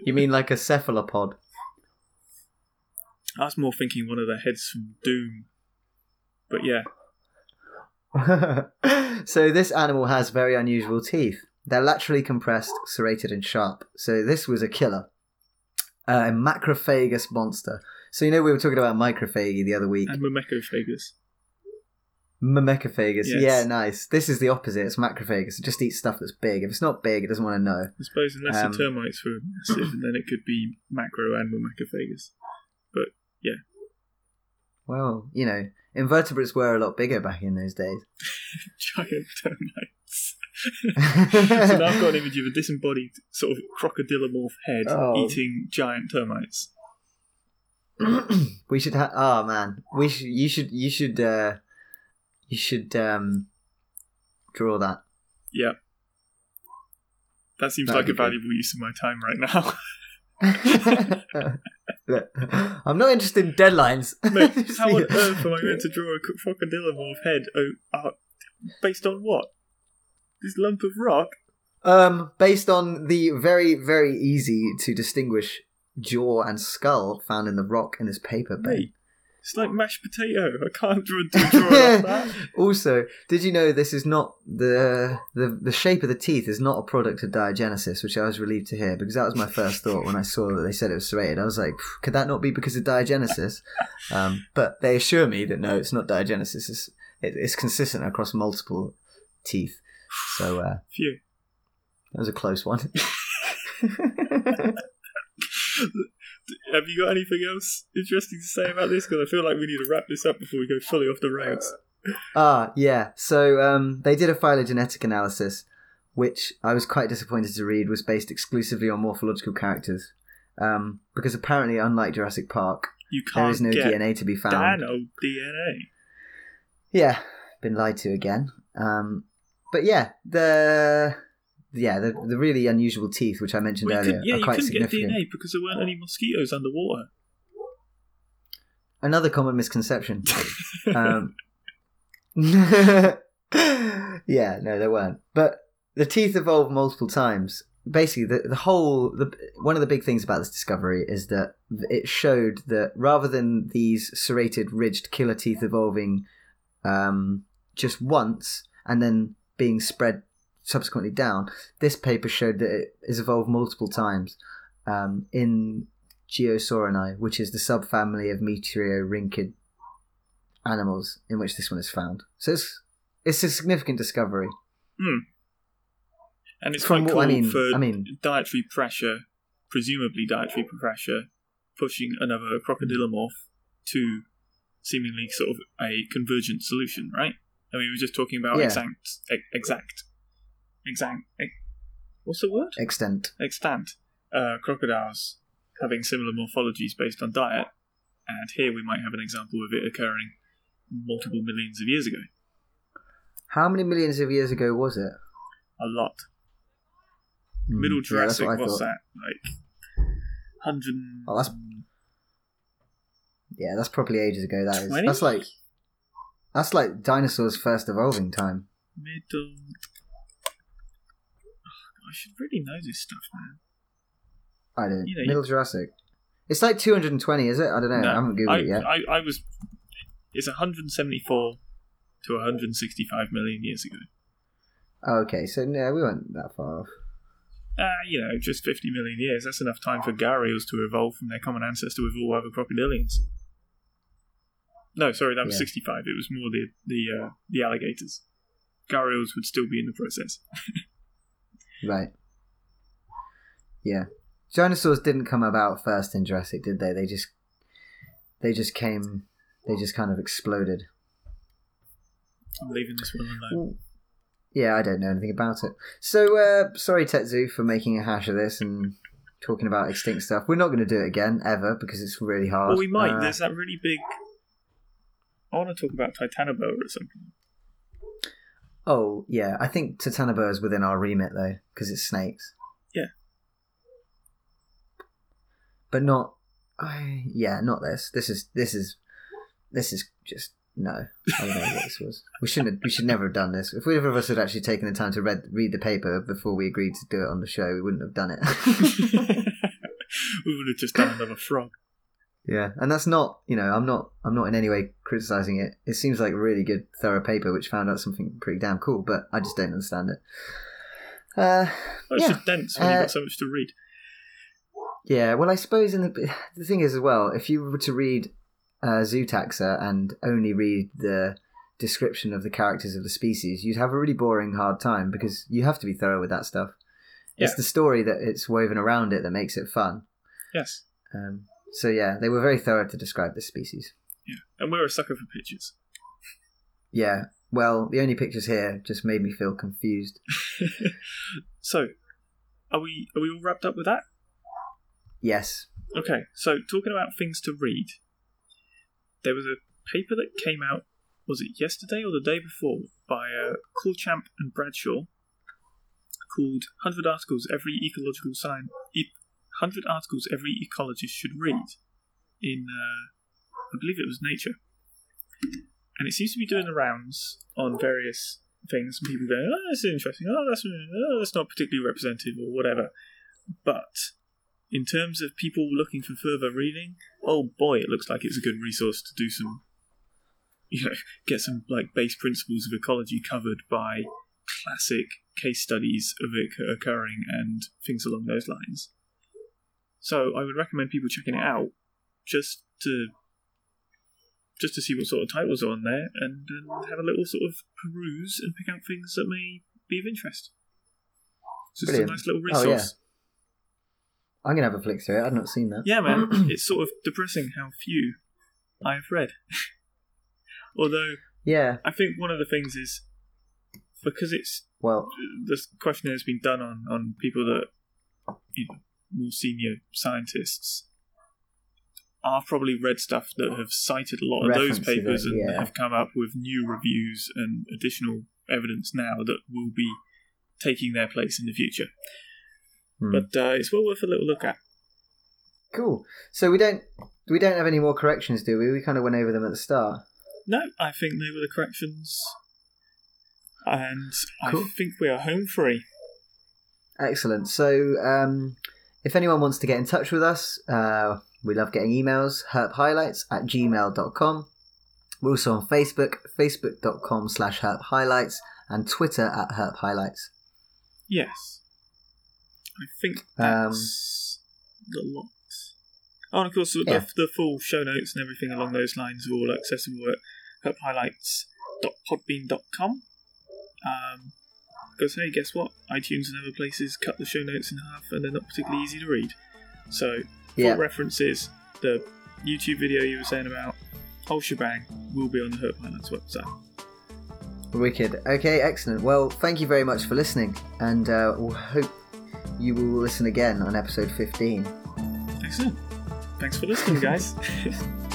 you mean like a cephalopod? I was more thinking one of the heads from Doom. But yeah, so this animal has very unusual teeth. They're laterally compressed, serrated, and sharp. So this was a killer, uh, a macrophagous monster. So you know we were talking about microphagy the other week. and Myrmecophagous. Myrmecophagous. Yes. Yeah, nice. This is the opposite. It's macrophagous. It just eats stuff that's big. If it's not big, it doesn't want to know. I suppose unless Um, the termites were massive, and then it could be macro and myrmecophagous. But yeah. Well, you know, invertebrates were a lot bigger back in those days. Giant termites. so now I've got an image of a disembodied sort of crocodilomorph head Oh. eating giant termites. we should have. Oh man, we should. You should. You should. uh You should um draw that. Yeah. That seems That'd like a be good. valuable use of my time right now. Look, I'm not interested in deadlines. Mate, how on earth am I meant to draw a crocodile head oh, uh, based on what? This lump of rock? Um, based on the very, very easy to distinguish jaw and skull found in the rock in this paper. Mate, it's like mashed potato. I can't draw, draw like that. also, did you know this is not the, the the shape of the teeth is not a product of diagenesis, which I was relieved to hear because that was my first thought when I saw that they said it was serrated. I was like, could that not be because of diagenesis? Um, but they assure me that no, it's not diagenesis. It's, it, it's consistent across multiple teeth. So uh, Phew. that was a close one. Have you got anything else interesting to say about this? Because I feel like we need to wrap this up before we go fully off the rails. Ah, yeah. So um, they did a phylogenetic analysis, which I was quite disappointed to read was based exclusively on morphological characters. Um, because apparently, unlike Jurassic Park, there is no DNA to be found. Dano DNA. Yeah, been lied to again. Um, but yeah, the yeah the the really unusual teeth, which I mentioned Well, earlier, yeah, are you quite couldn't get significant. DNA because there weren't any mosquitoes underwater. Another common misconception. um, yeah, no, there weren't. But the teeth evolved multiple times. Basically, the the whole the one of the big things about this discovery is that it showed that rather than these serrated, ridged killer teeth evolving um, just once and then being spread subsequently down, this paper showed that it has evolved multiple times um, in Geosaurini, which is the subfamily of Metriorhynchid animals in which this one is found. So it's it's a significant discovery. And it's From quite cool I mean- for I mean- dietary pressure, presumably dietary pressure, pushing another crocodilomorph to seemingly sort of a convergent solution, right? I mean, we were just talking about Yeah. exact, exact, exact, ex- what's the word? Extent. Extant uh, crocodiles having similar morphologies based on diet, and here we might have an example of it occurring multiple millions of years ago. How many millions of years ago was it? A lot. Hmm, Middle yeah, Jurassic, what what's thought. that? Like, 100. Oh, that's- Yeah, that's probably ages ago. That is. 20? That's like that's like dinosaurs' first evolving time. Middle. I should really know this stuff, man. I don't. You know, Middle Jurassic. It's like 220, is it? I don't know. I haven't googled I, it yet. I, I was. It's 174 to 165 million years ago. Okay, so no, we weren't that far off. Ah, you know, just 50 million years. That's enough time for gharials to evolve from their common ancestor with all other crocodilians. No, sorry, that was Yeah. 65. It was more the the uh, the alligators. Gharials would still be in the process. Right. Yeah. Dinosaurs didn't come about first in Jurassic, did they? They just they just came they just kind of exploded. I'm leaving this one alone. Yeah, I don't know anything about it. So uh sorry TetZoo for making a hash of this and talking about extinct stuff. We're not going to do it again ever because it's really hard. Well, we might. Uh, There's that really big. I want to talk about Titanoboa or something. Oh, yeah. I think Titanoboa is within our remit though because it's snakes. Yeah. But not I yeah, not this. This is this is this is just no. I don't know what this was. We shouldn't. Have, we should never have done this. If either of us had actually taken the time to read read the paper before we agreed to do it on the show, we wouldn't have done it. we would have just done another frog. Yeah, and that's not. You know, I'm not. I'm not in any way criticizing it. It seems like a really good, thorough paper which found out something pretty damn cool, but I just don't understand it. Uh, it's Yeah. just dense when you've Uh, got so much to read. Yeah, well, I suppose in the the thing is as well, if you were to read uh, Zootaxa and only read the description of the characters of the species, you'd have a really boring, hard time because you have to be thorough with that stuff. It's the story that it's woven around it that makes it fun. Yes. Um, so yeah, they were very thorough to describe this species. Yeah. And we're a sucker for pictures. Yeah, well, the only pictures here just made me feel confused. so, are we are we all wrapped up with that? Yes. Okay. So, talking about things to read, there was a paper that came out. Was it yesterday or the day before by uh, Courchamp and Bradshaw called 100 Articles Every Ecological Sign. E- 100 Articles Every Ecologist Should Read in, uh, I believe it was Nature. And it seems to be doing the rounds on various things, and people going, oh, that's interesting, oh, that's, oh, that's not particularly representative, or whatever. But in terms of people looking for further reading, oh boy, it looks like it's a good resource to do some, you know, get some like base principles of ecology covered by classic case studies of it occurring and things along those lines. So I would recommend people checking it out just to just to see what sort of titles are on there and, and have a little sort of peruse and pick out things that may be of interest. So it's a Brilliant. nice little Oh, yeah. resource. I'm gonna have a flick through it. I've not seen that. Yeah, man, it's sort of depressing how few I've read. Although Yeah. I think one of the things is because it's Well, this questionnaire has been done on on people that you know more senior scientists. I've probably read stuff that have cited a lot of those References it, papers and have come up with new reviews and additional evidence now that will be taking their place in the future. hmm. But uh, it's well worth a little look at. cool. So we don't we don't have any more corrections, do we? We kind of went over them at the start. No, I think they were the corrections, and Cool. I think we are home free. Excellent. So, um, if anyone wants to get in touch with us, uh, we love getting emails, herphighlights at gmail.com. We're also on Facebook, facebook.com slash herphighlights, and Twitter at herphighlights. Yes. I think Um, that's the lot. Oh, and of course, the, the full show notes and everything along those lines are all accessible at herphighlights.podbean.com. Um, because, hey, guess what? iTunes and other places cut the show notes in half and they're not particularly easy to read. So, Yeah. references, the YouTube video you were saying about, whole shebang, will be on the Herp Highlights website. Wicked. Okay, excellent. Well, thank you very much for listening, and uh, we'll hope you will listen again on episode 15. Excellent. Thanks for listening, guys.